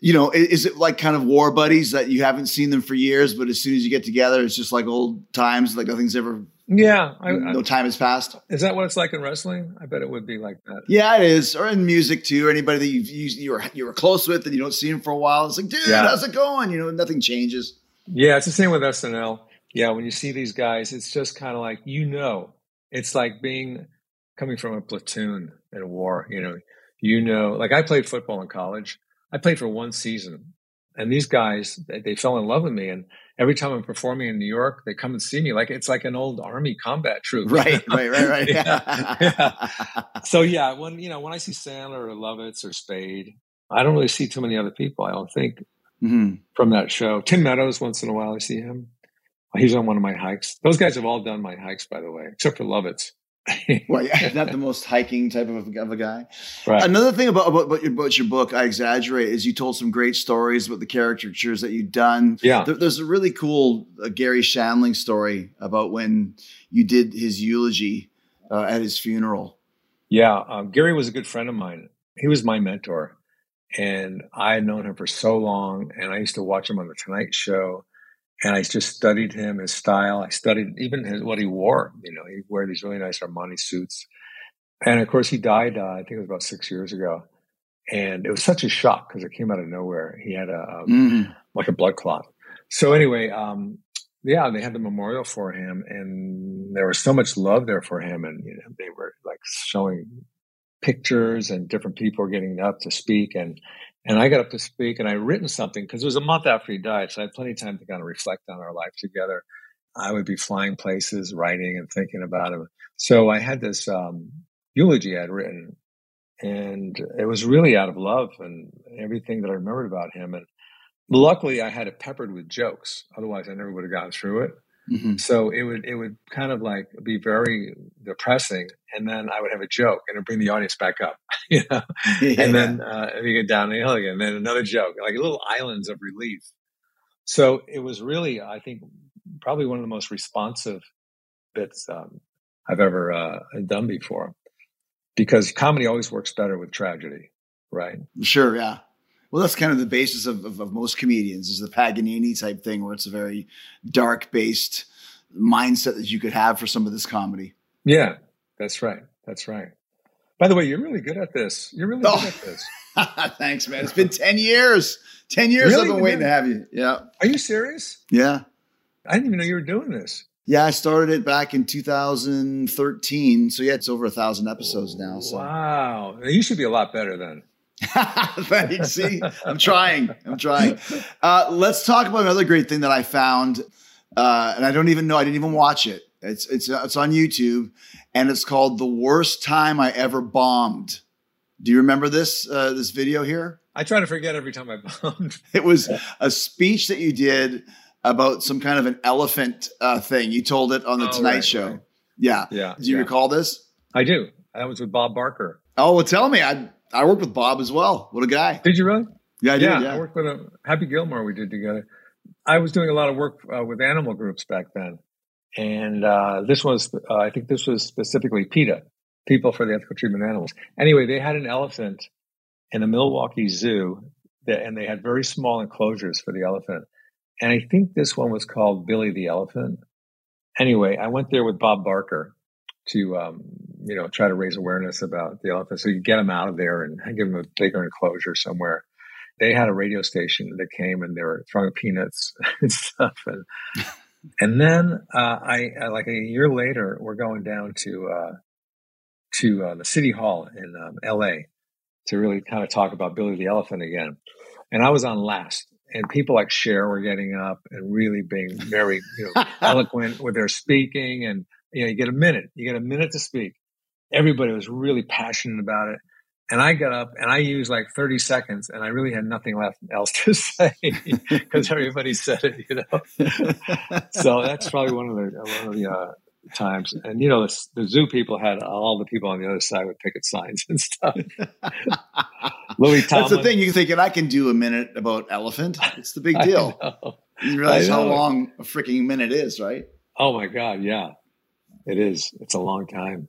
you know, i- is it like kind of war buddies that you haven't seen them for years, but as soon as you get together, it's just like old times, like nothing's ever, yeah. I, no time has passed. is that what it's like in wrestling? I bet it would be like that. Yeah, it is. Or in music too. Or anybody that you've used, you were you were close with and you don't see him for a while. It's like, dude, Yeah. how's it going? You know, nothing changes. Yeah, it's the same with SNL. Yeah, when you see these guys, it's just kind of like you know, it's like being coming from a platoon in a war. You know, you know, like I played football in college. I played for one season, and these guys they, they fell in love with me. And every time I'm performing in New York, they come and see me. Like it's like an old army combat troop. Right, right, right, right. Yeah, yeah. So yeah, when you know when I see Sandler or Lovitz or Spade, I don't really see too many other people. I don't think Mhm. from that show. Tim Meadows, once in a while, I see him. He's on one of my hikes. Those guys have all done my hikes, by the way, except for Lovitz. Well, yeah, not the most hiking type of, of a guy. right. Another thing about, about about your, about your book, I exaggerate, is you told some great stories about the caricatures that you'd done. Yeah. There, there's a really cool uh, Garry Shandling story about when you did his eulogy uh, at his funeral. Yeah, um, Garry was a good friend of mine. He was my mentor, and I had known him for so long. And I used to watch him on the Tonight Show, and I just studied him, his style. I studied even his, what he wore. You know, he wore these really nice Armani suits, and of course, he died. Uh, I think it was about six years ago, and it was such a shock because it came out of nowhere. He had a um, Mhm. like a blood clot. So anyway, um, yeah, they had the memorial for him, and there was so much love there for him, and you know, they were like showing pictures, and different people were getting up to speak, and and I got up to speak, and I written something because it was a month after he died, so I had plenty of time to kind of reflect on our life together. I would be flying places, writing and thinking about him. So I had this um, eulogy I'd written, and it was really out of love and everything that I remembered about him. And luckily, I had it peppered with jokes. Otherwise, I never would have gotten through it. Mhm. So it would it would kind of like be very depressing, and then I would have a joke, and it'd bring the audience back up, you know. Yeah. And then uh, we get down the hill again, and then another joke, like little islands of relief. So it was really, I think, probably one of the most responsive bits um, I've ever uh, done before, because comedy always works better with tragedy, right? Sure, yeah. Well, that's kind of the basis of, of, of most comedians is the Paganini type thing, where it's a very dark based mindset that you could have for some of this comedy. Yeah, that's right. That's right. By the way, you're really good at this. You're really Oh. good at this. Thanks, man. It's been ten years. Ten years Really? I've been waiting to have you. Yeah, Are you serious? yeah, I didn't even know you were doing this. yeah. I started it back in 2013, so yeah, it's over a thousand episodes now. So Wow. You should be a lot better then. Thanks. See, I'm trying. I'm trying. Uh, let's talk about another great thing that I found, uh, and I don't even know. I didn't even watch it. It's it's it's on YouTube, and it's called "The Worst Time I Ever Bombed." Do you remember this uh, this video here? I try to forget every time I bombed. It was a speech that you did about some kind of an elephant uh, thing. You told it on the Oh, Tonight right, Show. right. Yeah. Yeah. Do you yeah. recall this? I do. That was with Bob Barker. Oh well, tell me. I I worked with Bob as well. What a guy. Did you really? Yeah, I did. yeah, Yeah. I worked with a Happy Gilmore. We did together. I was doing a lot of work uh, with animal groups back then, and uh, this was uh, I think this was specifically PETA, People for the Ethical Treatment of Animals. Anyway, they had an elephant in a Milwaukee zoo, that, and they had very small enclosures for the elephant. And I think this one was called Billy the Elephant. Anyway, I went there with Bob Barker to um, you know try to raise awareness about the elephant, so you get them out of there and give them a bigger enclosure somewhere they had a radio station that came and they were throwing peanuts and stuff and and then uh, I, I like a year later we're going down to uh, to uh, the city hall in um, L.A. to really kind of talk about Billy the Elephant again, and I was on last. And people like Cher were getting up and really being very you know, eloquent with their speaking, and you know you get a minute, you get a minute to speak. Everybody was really passionate about it. And I got up and I used like 30 seconds and I really had nothing left else to say because everybody said it, you know. so that's probably one of the, one of the uh, times. And, you know, the, the zoo people had all the people on the other side with picket signs and stuff. Louis Tomlin. That's the thing. You're thinking I can do a minute about elephant. It's the big deal. You realize how long a freaking minute is, right? Oh my God. Yeah, it is. It's a long time.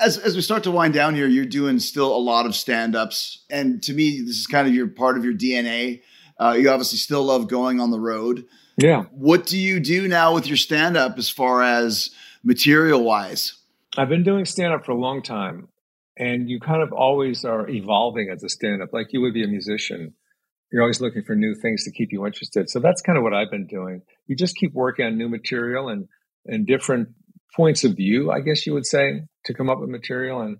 As as we start to wind down here, you're doing still a lot of stand-ups. And to me, this is kind of your part of your DNA. Uh, you obviously still love going on the road. Yeah. What do you do now with your stand-up as far as material wise? I've been doing stand up for a long time, and you kind of always are evolving as a stand up, like you would be a musician. You're always looking for new things to keep you interested. So that's kind of what I've been doing. You just keep working on new material and, and different points of view, I guess you would say, to come up with material and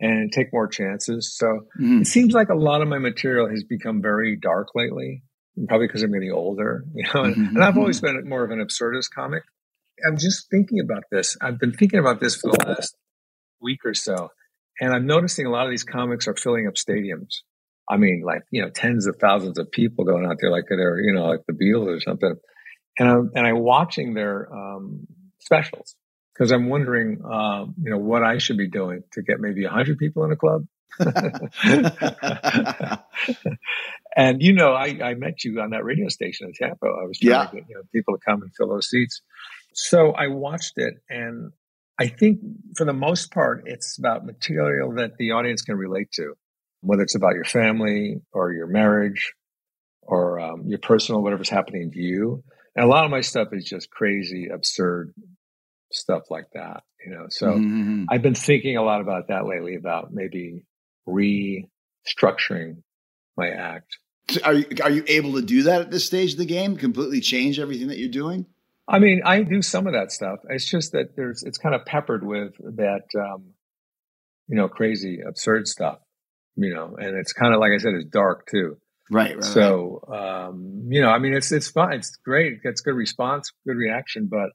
and take more chances. So Mhm. it seems like a lot of my material has become very dark lately, probably because I'm getting older. You know, and, and I've always been more of an absurdist comic. I'm just thinking about this. I've been thinking about this for the last week or so, and I'm noticing a lot of these comics are filling up stadiums. I mean, like you know, tens of thousands of people going out there, like they're you know, like the Beatles or something. And I'm and I'm watching their um, specials because I'm wondering, um, you know, what I should be doing to get maybe hundred people in a club. and you know, I, I met you on that radio station in Tampa. I was trying Yeah. to get you know people to come and fill those seats. So I watched it, and I think for the most part, it's about material that the audience can relate to, whether it's about your family or your marriage or um, your personal whatever's happening to you. And a lot of my stuff is just crazy, absurd stuff like that. You know, so Mhm. I've been thinking a lot about that lately, about maybe restructuring my act. So Are you are you able to do that at this stage of the game? Completely change everything that you're doing? I mean, I do some of that stuff. It's just that there's it's kind of peppered with that, um, you know, crazy, absurd stuff. You know, and it's kind of like I said, it's dark too. Right, right. So, um, you know, I mean, it's it's fun. It's great. It gets good response, good reaction. But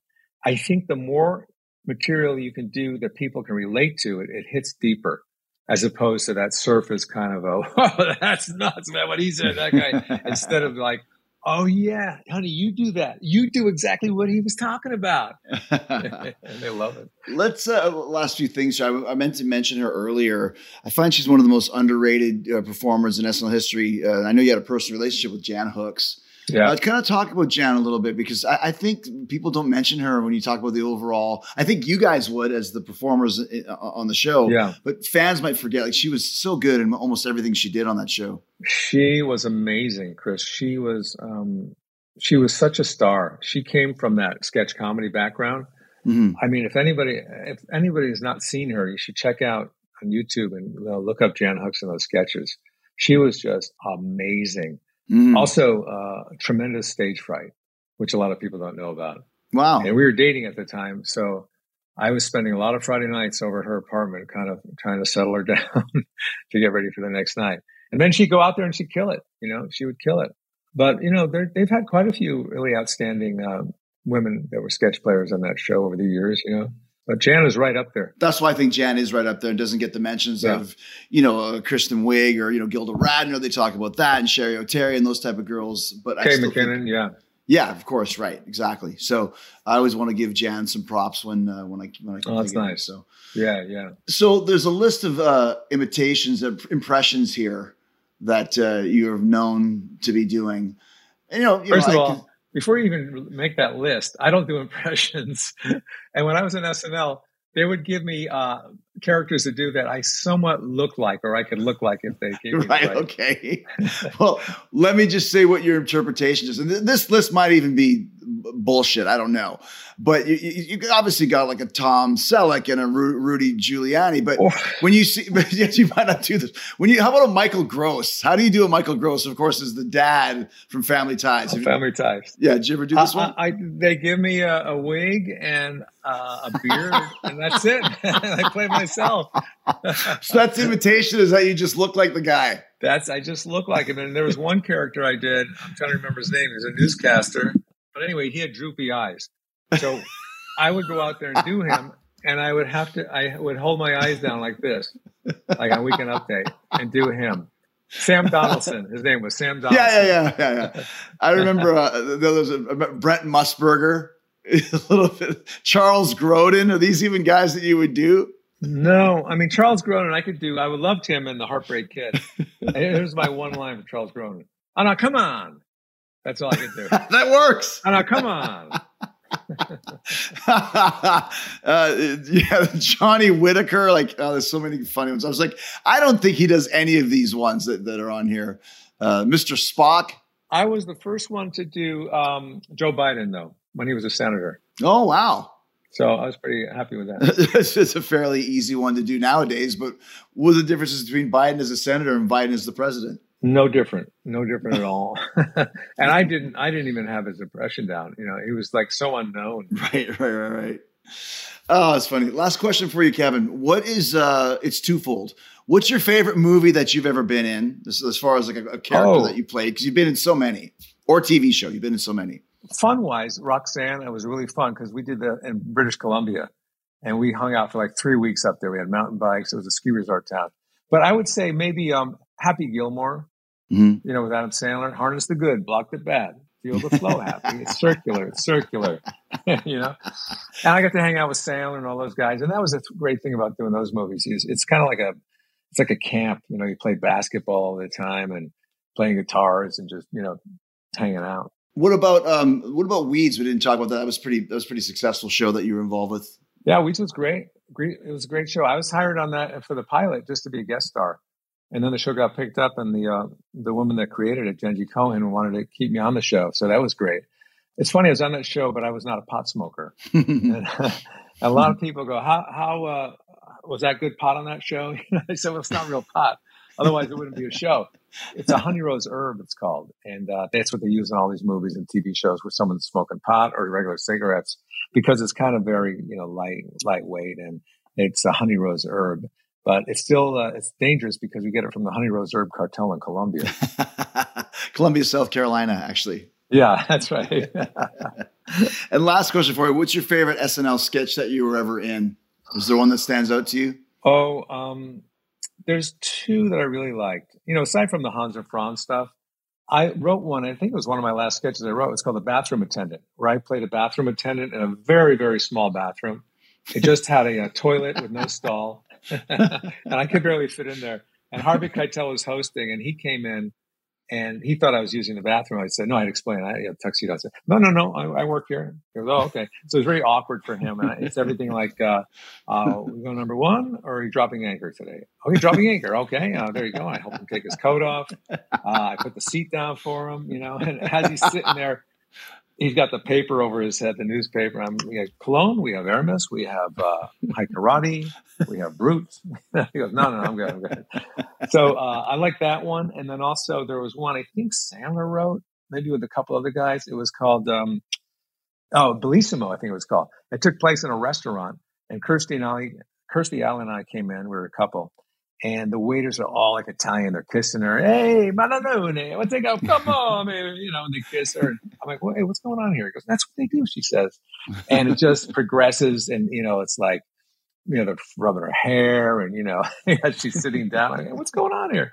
I think the more material you can do that people can relate to, it, it hits deeper, as opposed to that surface kind of a, oh, that's nuts, man. What he said, that guy. Instead of like, oh yeah, honey, you do that. You do exactly what he was talking about, and they love it. Let's uh, last few things. I, I meant to mention her earlier. I find she's one of the most underrated uh, performers in SNL history. Uh, I know you had a personal relationship with Jan Hooks. Yeah. Uh, kind of talk about Jan a little bit because I, I think people don't mention her when you talk about the overall. I think you guys would as the performers uh, on the show. Yeah. But fans might forget. Like she was so good in almost everything she did on that show. She was amazing, Chris. She was um, she was such a star. She came from that sketch comedy background. Mhm. I mean, if anybody if anybody has not seen her, you should check out on YouTube and you know, look up Jan Hooks in those sketches. She was just amazing. Mhm. Also, uh, tremendous stage fright, which a lot of people don't know about. Wow. And we were dating at the time, so I was spending a lot of Friday nights over at her apartment, kind of trying to settle her down to get ready for the next night. And then she'd go out there and she'd kill it. You know, she would kill it. But you know, they've had quite a few really outstanding um, women that were sketch players on that show over the years. You know, but Jan is right up there. That's why I think Jan is right up there and doesn't get the mentions Yeah. of, you know, uh, Kristen Wiig or, you know, Gilda Radner. They talk about that and Cheri Oteri and those type of girls. But I Kay still think- McKinnon, yeah. yeah, of course. Right. Exactly. So I always want to give Jan some props when, uh, when I, when I can Oh, that's think it. nice. So, Yeah, yeah. so there's a list of uh, imitations of impressions here that uh, you are known to be doing. And, you know, you First know, of I all, can- before you even make that list, I don't do impressions. and when I was in SNL, they would give me uh, characters to do that I somewhat look like, or I could look like if they gave me the right. Okay. well, let me just say what your interpretation is. And th- this list might even be bullshit. I don't know. But you, you, you obviously got like a Tom Selleck and a Ru- Rudy Giuliani. But Or- when you see, but yes, you might not do this. When you, how about a Michael Gross? How do you do a Michael Gross? Of course, is the dad from Family Ties. You- Family ties. yeah. Did you ever do this I, one? I, I- they give me a, a wig and uh, a beard, and that's it. I play myself. so that's imitation. Is that you just look like the guy? That's I just look like him. And there was one character I did. I'm trying to remember his name. He's a newscaster. But anyway, he had droopy eyes. So I would go out there and do him, and I would have to. I would hold my eyes down like this, like on Weekend Update, and do him. Sam Donaldson. His name was Sam Donaldson. Yeah, yeah, yeah, yeah, yeah. I remember uh, there was a, Brent Musburger, a little bit. Charles Grodin. Are these even guys that you would do? No, I mean Charles Grodin. I could do. I would love him in the Heartbreak Kid. Here's my one line for Charles Grodin. Oh no, come on. That's all I can do. that works. Oh no, come on. uh, yeah, Johnny Whitaker. Like, oh, there's so many funny ones. I was like, I don't think he does any of these ones that, that are on here. Uh, Mr. Spock. I was the first one to do um, Joe Biden though when he was a senator. Oh, wow. So I was pretty happy with that. it's it's a fairly easy one to do nowadays. But what are the differences between Biden as a senator and Biden as the president? No different, no different at all. and I didn't, I didn't even have his impression down. You know, he was like so unknown. Right, right, right, right. Oh, it's funny. Last question for you, Kevin. What is uh it's twofold. What's your favorite movie that you've ever been in? This as far as like a, a character Oh. that you played, because you've been in so many. Or TV show. You've been in so many. fun wise, Roxanne, it was really fun because we did that in British Columbia and we hung out for like three weeks up there. We had mountain bikes. It was a ski resort town. But I would say maybe um, Happy Gilmore, Mhm. you know, with Adam Sandler, harness the good, block the bad, feel the flow happy. It's circular, it's circular, you know. And I got to hang out with Sandler and all those guys. And that was a great thing about doing those movies. Is it's kind of like a, it's like a camp, you know, you play basketball all the time and playing guitars and just, you know, hanging out. What about um what about Weeds? We didn't talk about that. That was pretty that was a pretty successful show that you were involved with. Yeah, Weeds was great. Great, it was a great show. I was hired on that for the pilot just to be a guest star, and then the show got picked up, and the uh, the woman that created it, Jenji Kohan, wanted to keep me on the show, so that was great. It's funny, I was on that show, but I was not a pot smoker. And a lot of people go, "How how uh, was that good pot on that show?" I said, "Well, it's not real pot. Otherwise, it wouldn't be a show. It's a honey rose herb. It's called, and uh, that's what they use in all these movies and TV shows where someone's smoking pot or regular cigarettes because it's kind of very you know light lightweight and it's a honey rose herb." But it's still uh, it's dangerous because we get it from the honey rose herb cartel in Colombia. Columbia, South Carolina, actually. yeah, that's right. And last question for you: What's your favorite SNL sketch that you were ever in? Is there one that stands out to you? Oh, um, there's two that I really liked. You know, aside from the Hans and Franz stuff, I wrote one. I think it was one of my last sketches I wrote. It's called The Bathroom Attendant, where I played a bathroom attendant in a very, very small bathroom. It just had a, uh toilet with no stall, and I could barely fit in there. And Harvey Keitel was hosting, and he came in, and he thought I was using the bathroom. I said, "No, I'd explain. I had a tuxedo." I said, "No, no, no. I, I work here." He goes, "Oh, okay." So it was very awkward for him, and it's everything like, uh, uh, "We go number one, or are you dropping anchor today?" "Oh, you're dropping anchor." Okay, uh, there you go. I help him take his coat off. Uh, I put the seat down for him, you know, and as he's sitting there, he's got the paper over his head, the newspaper. I'm, we have Cologne, we have Aramis, we have uh, we have Brut. he goes, no, no, no, I'm good, I'm good. So uh, I like that one. And then also there was one I think Sandler wrote, maybe with a couple other guys. It was called, um, oh, Bellissimo, I think it was called. It took place in a restaurant, and Kirstie and I, Kirstie Alley and I came in. We were a couple. And the waiters are all like Italian. They're kissing her. Hey, Mananone, what's they go? Come on, man. You know, and they kiss her. And I'm like, well, hey, what's going on here? He goes, that's what they do, she says. And it just progresses. And, you know, it's like, you know, they're rubbing her hair and, you know, as she's sitting down, I'm like, what's going on here?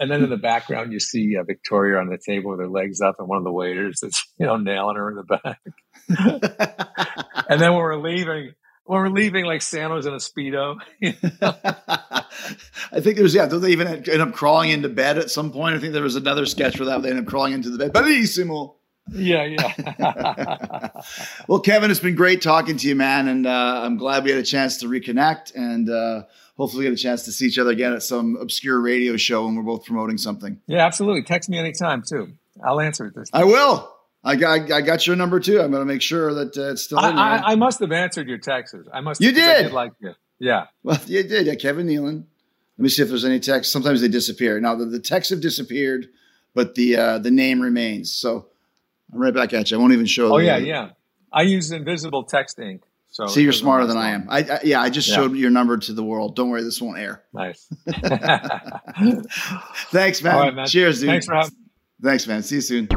And then in the background, you see uh, Victoria on the table with her legs up and one of the waiters is, you know, nailing her in the back. and then when we're leaving, when we're leaving, like Santa's in a Speedo. I think there's yeah. Don't they even end up crawling into bed at some point? I think there was another sketch where that they end up crawling into the bed. Bellissimo. yeah, yeah. Well, Kevin, it's been great talking to you, man, and uh, I'm glad we had a chance to reconnect and uh, hopefully get a chance to see each other again at some obscure radio show when we're both promoting something. yeah, absolutely. Text me anytime, too. I'll answer it this I will. I got I got your number too. I'm going to make sure that uh, it's still I, in there. I, I must have answered your texts. I must. You I did? like you. Yeah. Well, you did. Yeah, Kevin Nealon. Let me see if there's any text. Sometimes they disappear. Now the, the texts have disappeared, but the uh, the name remains. So I'm right back at you. I won't even show. Oh yeah, yeah. I use invisible text ink. So See, you're smarter than I am. I, I yeah, I just Yeah. showed your number to the world. Don't worry, this won't air. Nice. Thanks, man. All right, man. Cheers, dude. Thanks for having. Thanks, man. See you soon.